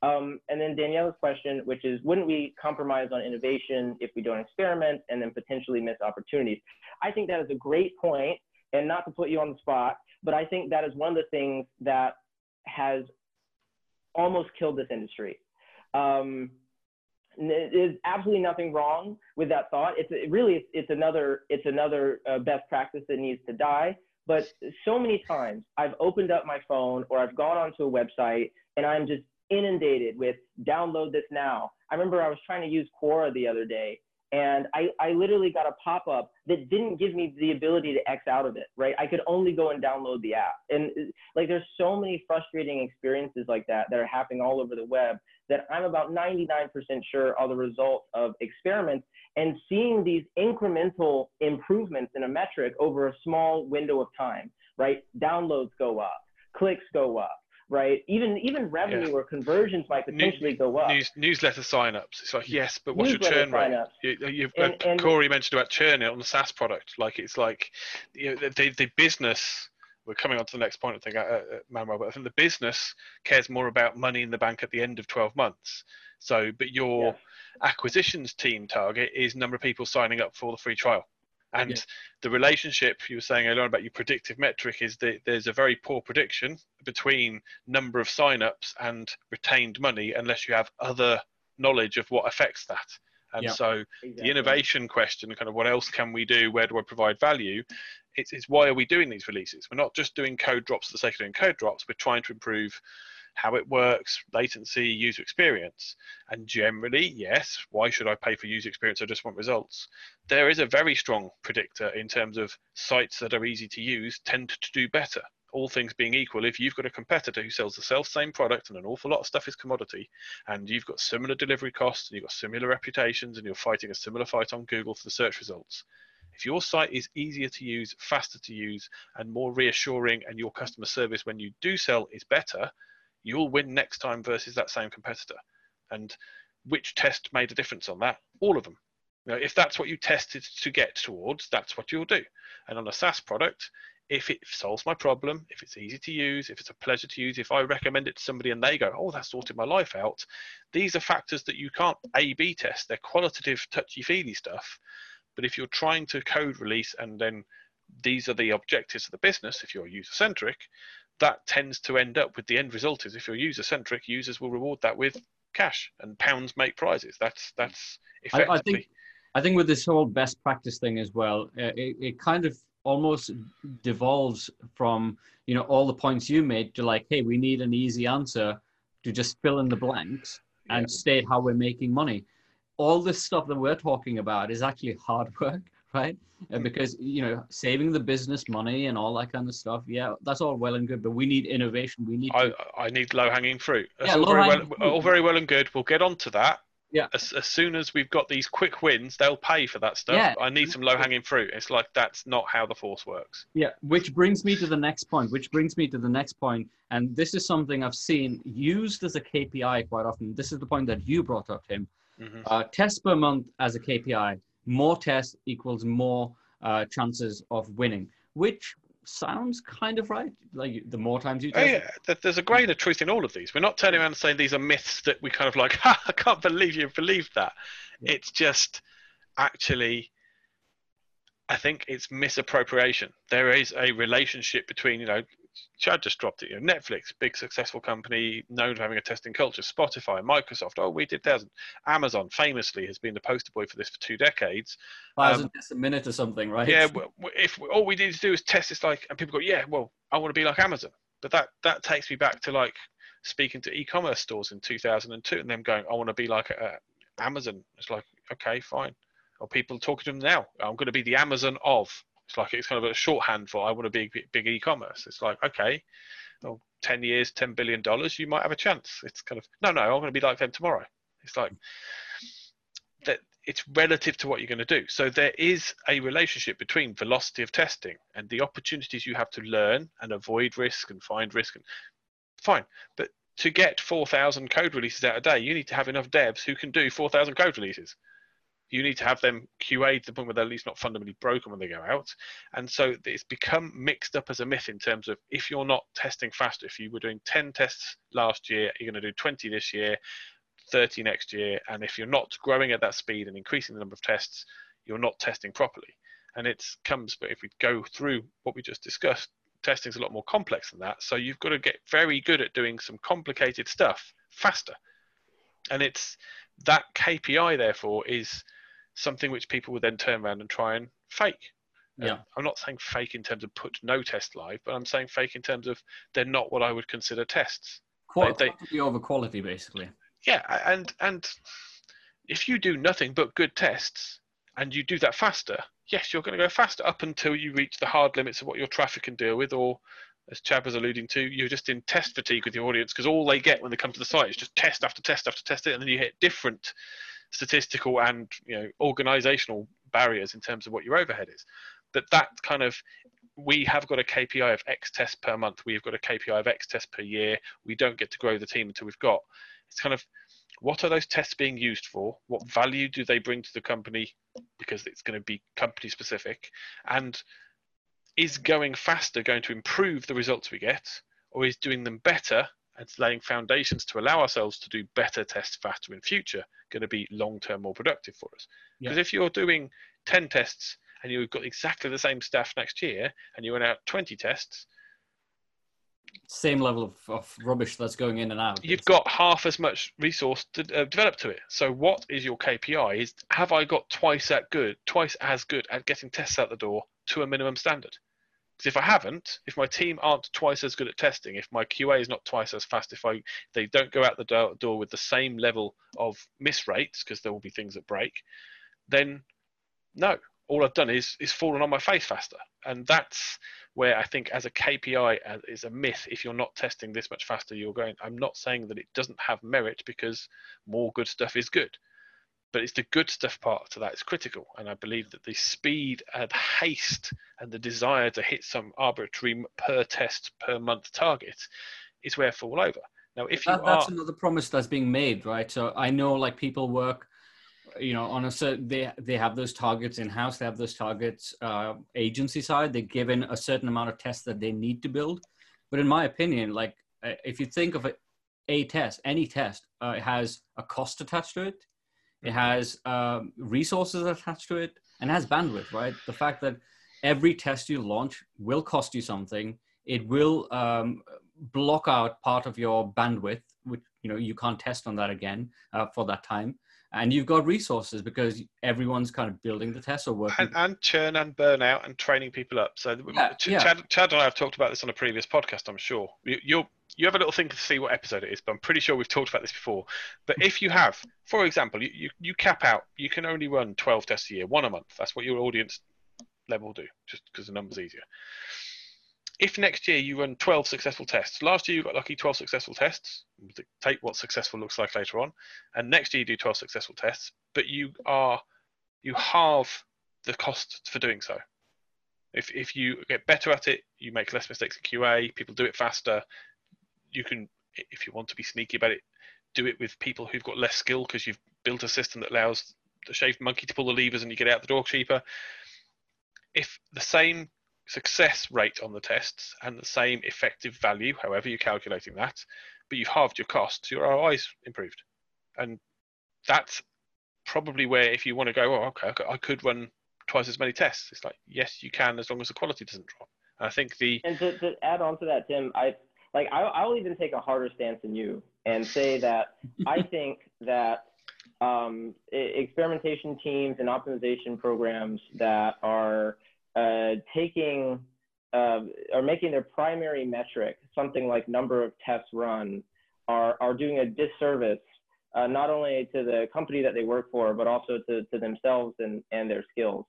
Um, and then Daniela's question, which is, wouldn't we compromise on innovation if we don't experiment and then potentially miss opportunities? I think that is a great point, and not to put you on the spot, but I think that is one of the things that has almost killed this industry. Um, there's absolutely nothing wrong with that thought. It's it really it's, another it's another uh, best practice that needs to die. But so many times I've opened up my phone or I've gone onto a website and I'm just inundated with download this now. I remember I was trying to use Quora the other day and I, I literally got a pop-up that didn't give me the ability to X out of it, right? I could only go and download the app. And uh, like there's so many frustrating experiences like that that are happening all over the web that I'm about 99% sure are the result of experiments and seeing these incremental improvements in a metric over a small window of time, right? Downloads go up, clicks go up, right? Even even revenue yeah. or conversions might potentially News, go up. News, newsletter signups. It's like yes, but what's newsletter your churn rate? You, and, and, Corey mentioned about churn on the SaaS product. Like it's like you know, the, the business. We're coming on to the next point, I think, uh, uh, Manuel. But I think the business cares more about money in the bank at the end of 12 months. So, but your yeah. acquisitions team target is number of people signing up for the free trial. And yeah. the relationship you were saying earlier about your predictive metric is that there's a very poor prediction between number of signups and retained money unless you have other knowledge of what affects that. And yeah, so exactly. the innovation question, kind of what else can we do? Where do I provide value? It's, it's why are we doing these releases? We're not just doing code drops for the sake of doing code drops. We're trying to improve how it works, latency, user experience. And generally, yes, why should I pay for user experience? I just want results. There is a very strong predictor in terms of sites that are easy to use tend to do better. All things being equal, if you've got a competitor who sells the self same product and an awful lot of stuff is commodity, and you've got similar delivery costs and you've got similar reputations and you're fighting a similar fight on Google for the search results, if your site is easier to use, faster to use, and more reassuring, and your customer service when you do sell is better, you'll win next time versus that same competitor. And which test made a difference on that? All of them. You know, if that's what you tested to get towards, that's what you'll do. And on a SaaS product, if it solves my problem, if it's easy to use, if it's a pleasure to use, if I recommend it to somebody and they go, oh, that sorted my life out, these are factors that you can't A B test. They're qualitative, touchy feely stuff. But if you're trying to code release and then these are the objectives of the business, if you're user centric, that tends to end up with the end result is if you're user centric, users will reward that with cash and pounds make prizes. That's that's I, effectively. I think I think with this whole best practice thing as well, uh, it, it kind of almost devolves from you know all the points you made to like, hey, we need an easy answer to just fill in the blanks and Yeah. state how we're making money. All this stuff that we're talking about is actually hard work, right? Uh, Mm. because you know saving the business money and all that kind of stuff. Yeah, that's all well and good, but we need innovation. We need I, to, I need low hanging fruit. That's Yeah, all, very well, fruit. all very well and good. We'll get on to that. Yeah. As, as soon as we've got these quick wins, they'll pay for that stuff. Yeah. I need some low hanging fruit. It's like that's not how the force works. Yeah, which brings me to the next point, which brings me to the next point, and this is something I've seen used as a KPI quite often. This is the point that you brought up, Tim. Mhm. Uh, tests per month as a KPI. More tests equals more uh, chances of winning, which sounds kind of right. Like the more times you Oh, yeah, there's a grain of truth in all of these. We're not turning around and saying these are myths that we kind of like, I can't believe you believed that. Yeah. It's just actually, I think it's misappropriation. There is a relationship between, you know, Chad just dropped it. You know, Netflix, big successful company known for having a testing culture. Spotify, Microsoft. Oh, we did thousands. Amazon famously has been the poster boy for this for two decades. thousand tests a minute or something, right? Yeah, if all we need to do is test this, like, and people go, yeah, well, I want to be like Amazon, but that that takes me back to like speaking to e-commerce stores in 2002, and them going, I want to be like uh, Amazon. It's like, okay, fine. Or people talking to them now, I'm going to be the Amazon of. It's like it's kind of a shorthand for I want to be big, e-commerce. It's like, okay, well, 10 years, 10 billion dollars, you might have a chance. It's kind of no, no, I'm going to be like them tomorrow. It's like that it's relative to what you're going to do. So there is a relationship between velocity of testing and the opportunities you have to learn and avoid risk and find risk. And fine, but to get 4,000 code releases out a day, you need to have enough devs who can do 4,000 code releases. You need to have them QA to the point where they're at least not fundamentally broken when they go out. And so it's become mixed up as a myth in terms of if you're not testing faster, if you were doing 10 tests last year, you're going to do 20 this year, 30 next year. And if you're not growing at that speed and increasing the number of tests, you're not testing properly. And it comes, but if we go through what we just discussed, testing's a lot more complex than that. So you've got to get very good at doing some complicated stuff faster. And it's that KPI, therefore, is something which people would then turn around and try and fake. Yeah. Um, I'm not saying fake in terms of put no test live, but I'm saying fake in terms of they're not what I would consider tests. Qual- they- quantity over quality, basically. Yeah, and and if you do nothing but good tests and you do that faster, yes, you're going to go faster up until you reach the hard limits of what your traffic can deal with, or as Chad was alluding to, you're just in test fatigue with your audience because all they get when they come to the site is just test after test after test, and then you hit different statistical and you know organizational barriers in terms of what your overhead is. But that kind of we have got a KPI of X tests per month. We've got a KPI of X tests per year. We don't get to grow the team until we've got. It's kind of what are those tests being used for? What value do they bring to the company? Because it's going to be company specific. And is going faster going to improve the results we get, or is doing them better and laying foundations to allow ourselves to do better tests faster in future going to be long term more productive for us? Yeah. Because if you're doing 10 tests and you've got exactly the same staff next year and you went out 20 tests, Same level of, of rubbish that's going in and out. you've got half as much resource to uh, develop to it. So what is your KPI? Is have I got twice that good, twice as good at getting tests out the door to a minimum standard? Because if I haven't, if my team aren't twice as good at testing, if my QA is not twice as fast, if I they don't go out the do- door with the same level of miss rates, because there will be things that break, then no, all I've done is is fallen on my face faster, and that's where I think as a KPI uh, is a myth. If you're not testing this much faster, you're going. I'm not saying that it doesn't have merit because more good stuff is good, but it's the good stuff part to that is critical. And I believe that the speed and haste and the desire to hit some arbitrary per test per month target is where I fall over. Now, if you that, that's are, another promise that's being made, right? So I know like people work, you know, on a certain they they have those targets in house. They have those targets uh, agency side. They're given a certain amount of tests that they need to build. But in my opinion, like uh, if you think of it, a test, any test, uh, has a cost attached to it. It has um, resources attached to it, and has bandwidth, right? The fact that every test you launch will cost you something it will um, block out part of your bandwidth, which you know you can't test on that again uh, for that time. And you've got resources because everyone's kind of building the test or working. And, and churn and burnout and training people up. So Yeah, Ch- yeah. Chad, Chad and I have talked about this on a previous podcast. I'm sure you, you'll you have a little thing to see what episode it is, but I'm pretty sure we've talked about this before. But if you have, for example, you, you, you cap out, you can only run 12 tests a year, one a month. That's what your audience level do, just because the number's easier. If next year you run 12 successful tests, last year you got lucky 12 successful tests, take what successful looks like later on, and next year you do 12 successful tests, but you are you halve the cost for doing so. If if you get better at it, you make less mistakes in QA, people do it faster. You can, if you want to be sneaky about it, do it with people who've got less skill because you've built a system that allows the shaved monkey to pull the levers and you get out the door cheaper. If the same success rate on the tests and the same effective value, however you're calculating that, but you've halved your costs, your ROI's improved. And that's probably where if you want to go, oh, okay, I could run twice as many tests. It's like, yes, you can, as long as the quality doesn't drop. And I think the And to, to add on to that, Tim, I like I, I'll even take a harder stance than you and say that I think that um, experimentation teams and optimization programs that are uh, taking uh, are making their primary metric something like number of tests run are are doing a disservice uh, not only to the company that they work for but also to, to themselves and, and their skills.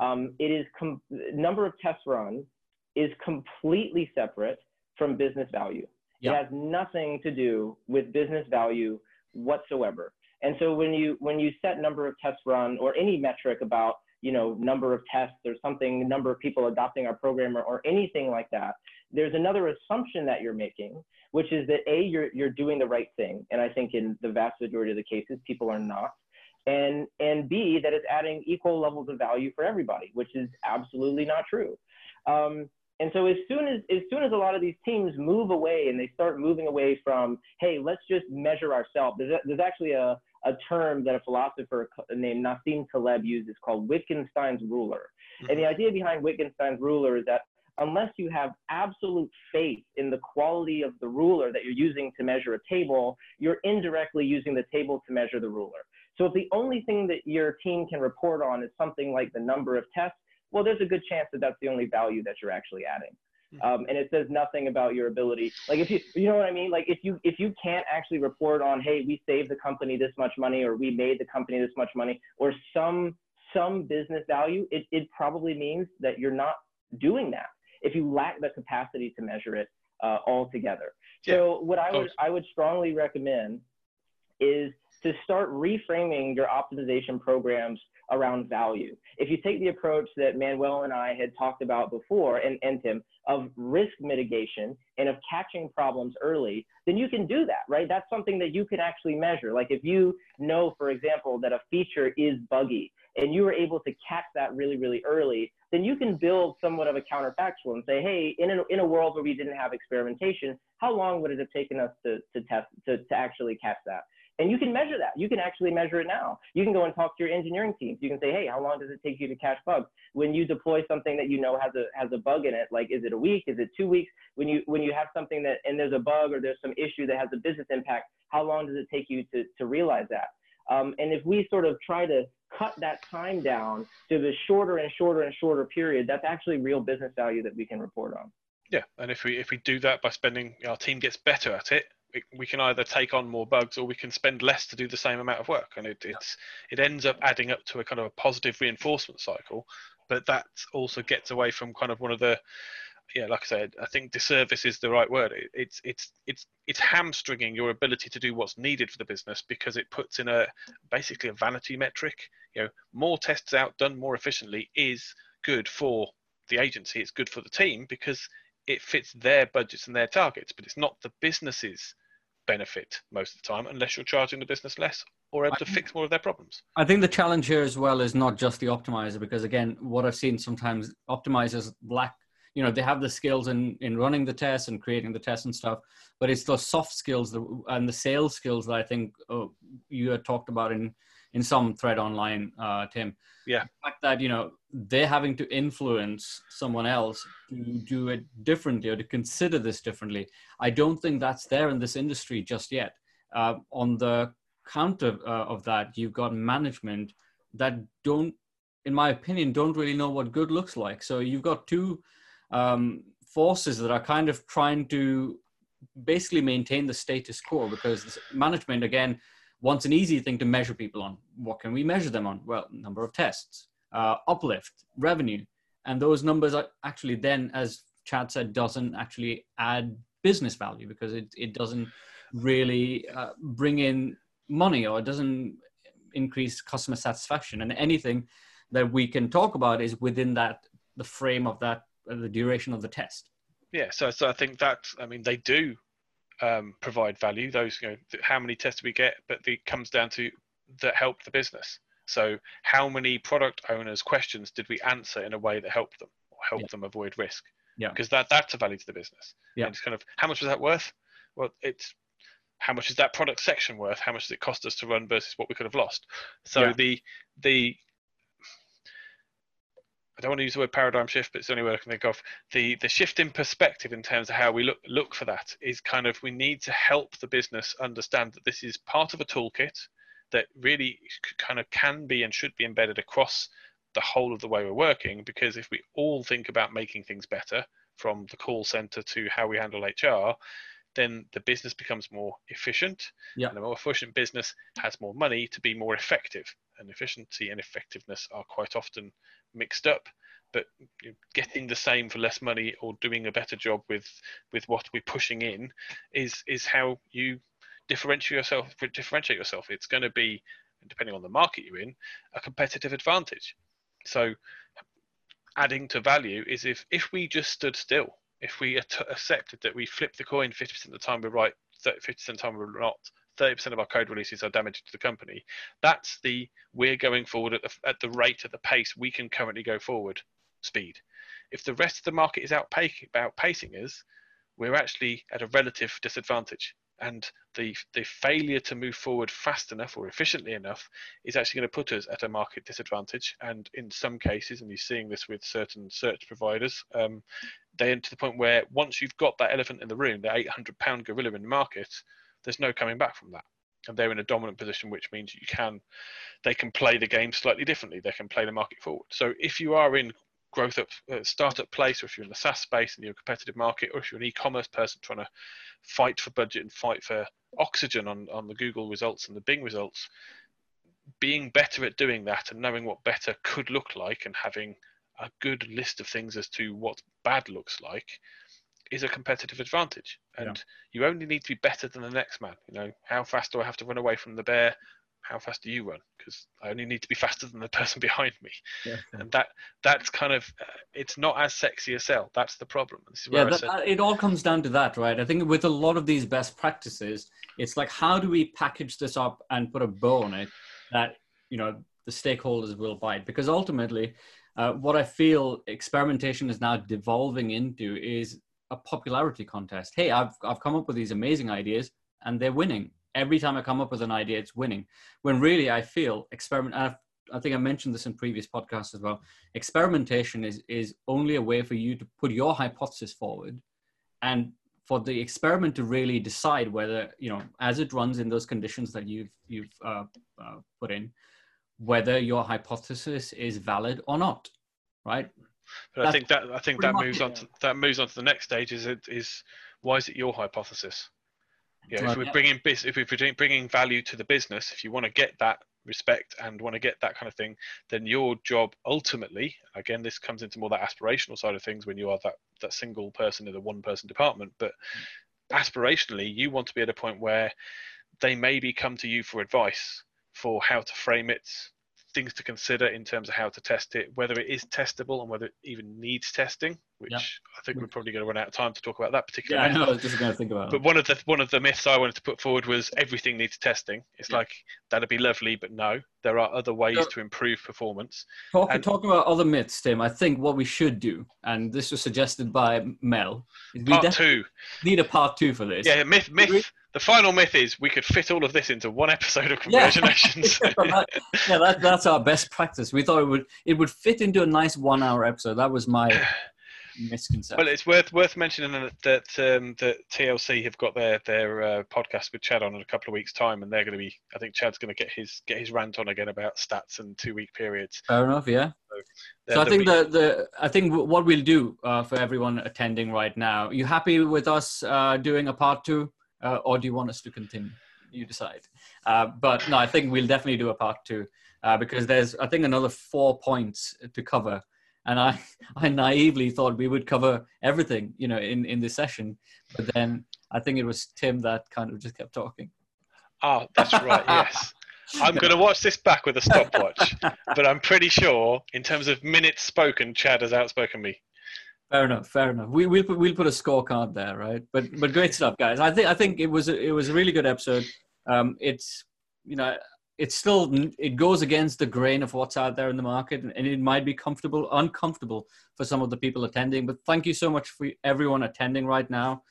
Um, it is com- number of tests run is completely separate from business value. Yeah. It has nothing to do with business value whatsoever. And so when you when you set number of tests run or any metric about you know number of tests or something, number of people adopting our program or, or anything like that, there's another assumption that you're making, which is that a you're you're doing the right thing, and I think in the vast majority of the cases people are not, and and b that it's adding equal levels of value for everybody, which is absolutely not true. Um, and so as soon as as soon as a lot of these teams move away and they start moving away from, hey, let's just measure ourselves. There's, there's actually a, a term that a philosopher named Nassim Taleb uses called Wittgenstein's ruler. And the mm-hmm. idea behind Wittgenstein's ruler is that unless you have absolute faith in the quality of the ruler that you're using to measure a table, you're indirectly using the table to measure the ruler. So if the only thing that your team can report on is something like the number of tests, well, there's a good chance that that's the only value that you're actually adding. Um, and it says nothing about your ability. Like if you, you know what I mean? Like if you, if you can't actually report on, hey, we saved the company this much money, or we made the company this much money, or some, some business value, it, it probably means that you're not doing that. If you lack the capacity to measure it uh, altogether. So what I would, I would strongly recommend is to start reframing your optimization programs around value. If you take the approach that Manuel and I had talked about before, and, and Tim, of risk mitigation and of catching problems early, then you can do that, right? That's something that you can actually measure. Like if you know, for example, that a feature is buggy and you were able to catch that really, really early, then you can build somewhat of a counterfactual and say, hey, in a, in a world where we didn't have experimentation, how long would it have taken us to, to test, to, to actually catch that? And you can measure that. You can actually measure it now. You can go and talk to your engineering teams. You can say, hey, how long does it take you to catch bugs? When you deploy something that you know has a has a bug in it, like is it a week? Is it two weeks? When you when you have something that and there's a bug or there's some issue that has a business impact, how long does it take you to, to realize that? Um, and if we sort of try to cut that time down to the shorter and shorter and shorter period, that's actually real business value that we can report on. Yeah, and if we if we do that by spending, our team gets better at it. We can either take on more bugs or we can spend less to do the same amount of work, and it it's it ends up adding up to a kind of a positive reinforcement cycle. But that also gets away from kind of one of the yeah, like I said, I think disservice is the right word. It, it's it's it's it's hamstringing your ability to do what's needed for the business because it puts in a basically a vanity metric. You know, more tests out done more efficiently is good for the agency. It's good for the team because it fits their budgets and their targets. But it's not the business's benefit most of the time unless you're charging the business less or able to fix more of their problems. I think the challenge here as well is not just the optimizer, because again, what I've seen sometimes optimizers lack, you know, they have the skills in, in running the tests and creating the tests and stuff, but it's those soft skills that, and the sales skills that I think uh, you had talked about in, in some thread online, uh, Tim. Yeah. The fact that you know they're having to influence someone else to do it differently or to consider this differently. I don't think that's there in this industry just yet. Uh, on the counter uh, of that, you've got management that don't, in my opinion, don't really know what good looks like. So you've got two um, forces that are kind of trying to basically maintain the status quo because management again wants an easy thing to measure people on. What can we measure them on? Well, number of tests, uh, uplift, revenue, and those numbers are actually then, as Chad said, doesn't actually add business value because it, it doesn't really uh, bring in money or it doesn't increase customer satisfaction. And anything that we can talk about is within that the frame of that uh, the duration of the test. Yeah, so so I think that I mean they do um, provide value. Those you know how many tests do we get, but it comes down to that help the business. So how many product owners' questions did we answer in a way that helped them or helped Yeah. them avoid risk? Yeah. Because that that's a value to the business. Yeah. And it's kind of how much was that worth? Well, it's how much is that product section worth? How much does it cost us to run versus what we could have lost? So Yeah. the the I don't want to use the word paradigm shift, but it's the only word I can think of. The the shift in perspective in terms of how we look look for that is kind of we need to help the business understand that this is part of a toolkit that really kind of can be and should be embedded across the whole of the way we're working. Because if we all think about making things better, from the call center to how we handle HR, then the business becomes more efficient. Yeah. And a more efficient business has more money to be more effective. And efficiency and effectiveness are quite often mixed up. But getting the same for less money or doing a better job with with what we're pushing in is is how you differentiate yourself. Differentiate yourself. It's going to be depending on the market you're in a competitive advantage. So adding to value is if if we just stood still if we accepted that we flip the coin 50% of the time we're right 50% of the time we're not 30% of our code releases are damaging to the company. That's the we're going forward at the, at the rate at the pace we can currently go forward speed. If the rest of the market is outpacing, us we're actually at a relative disadvantage. And the the failure to move forward fast enough or efficiently enough is actually going to put us at a market disadvantage. And in some cases, and you're seeing this with certain search providers, um, they end to the point where once you've got that elephant in the room, the 800 pound gorilla in the market, there's no coming back from that. And they're in a dominant position, which means you can, they can play the game slightly differently. They can play the market forward. So if you are in growth up uh, startup place, or if you're in the SaaS space and you're a competitive market, or if you're an e-commerce person trying to fight for budget and fight for oxygen on, on the Google results and the Bing results, being better at doing that and knowing what better could look like and having a good list of things as to what bad looks like is a competitive advantage. And you only need to be better than the next man. You know, how fast do I have to run away from the bear? How fast do you run? Because I only need to be faster than the person behind me. And that that's kind of uh, it's not as sexy a sell. That's the problem. This is where yeah that, said, uh, it all comes down to that right i think with a lot of these best practices it's like how do we package this up and put a bow on it that you know the stakeholders will bite because ultimately uh, what i feel experimentation is now devolving into is a popularity contest. Hey i've, I've come up with these amazing ideas and they're winning. Every time i come up with an idea it's winning. When really i feel experiment I've, i think i mentioned this in previous podcasts as well experimentation is is only a way for you to put your hypothesis forward and for the experiment to really decide whether you know as it runs in those conditions that you've you've uh, uh, put in whether your hypothesis is valid or not right But I think that I think that moves it, on to that moves on to the next stage. Is it is why is it your hypothesis? Yeah, if we're bringing if we're bringing value to the business, if you want to get that respect and want to get that kind of thing, then your job ultimately, again, this comes into more that aspirational side of things when you are that that single person in the one person department. But aspirationally, you want to be at a point where they maybe come to you for advice for how to frame it, things to consider in terms of how to test it, whether it is testable and whether it even needs testing, which Yeah. I think we're probably going to run out of time to talk about that particular yeah i know i was just going to think about But it one of the one of the myths I wanted to put forward was everything needs testing. It's Yeah. like that'd be lovely, but no, there are other ways So- to improve performance. talk, and- talk about other myths tim i think what we should do and this was suggested by mel is Part two, need a part two for this yeah, myth, myth. The final myth is we could fit all of this into one episode of Conversionations. yeah, that, that's our best practice. We thought it would it would fit into a nice one hour episode. That was my misconception. Well, it's worth worth mentioning that that, um, that TLC have got their their uh, podcast with Chad on in a couple of weeks' time, and they're going to be. I think Chad's going to get his get his rant on again about stats and two week periods. Fair enough, yeah. So, so I think the the I think what we'll do uh, for everyone attending right now. You happy with us uh, doing a part two, uh, or do you want us to continue? You decide. Uh, but no, I think we'll definitely do a part two uh, because there's I think another four points to cover and I, I naively thought we would cover everything, you know, in, in this session. But then I think it was Tim that kind of just kept talking. Oh, that's right. Yes. I'm going to watch this back with a stopwatch, but I'm pretty sure, in terms of minutes spoken, Chad has outspoken me. Fair enough. Fair enough. We, we'll put we'll put a scorecard there, right? But but great stuff, guys. I think I think it was a, it was a really good episode. Um, it's you know it's still it goes against the grain of what's out there in the market and it might be comfortable uncomfortable for some of the people attending but thank you so much for everyone attending right now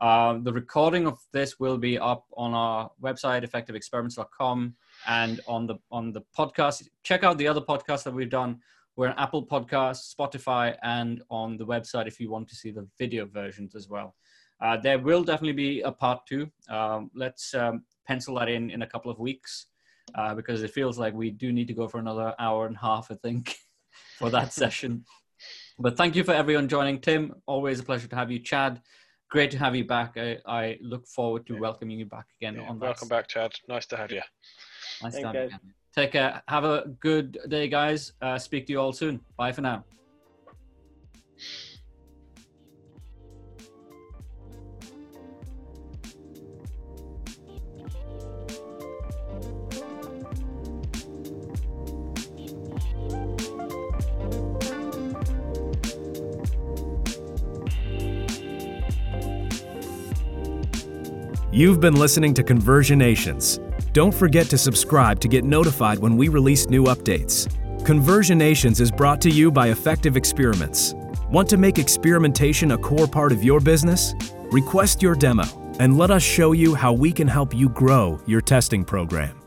uh, the recording of this will be up on our website effectiveexperiments.com and on the on the podcast check out the other podcasts that we've done we're on apple podcasts spotify and on the website if you want to see the video versions as well uh, there will definitely be a part two um, let's um, pencil that in in a couple of weeks uh, because it feels like we do need to go for another hour and a half, I think, for that session. But thank you for everyone joining. Tim, always a pleasure to have you. Chad, great to have you back. I, I look forward to yeah. welcoming you back again. Yeah, on welcome back, Chad. Nice to have you. Nice Thanks, to have you. Take care. Have a good day, guys. Uh, speak to you all soon. Bye for now. You've been listening to Conversionations. Don't forget to subscribe to get notified when we release new updates. Conversionations is brought to you by Effective Experiments. Want to make experimentation a core part of your business? Request your demo and let us show you how we can help you grow your testing program.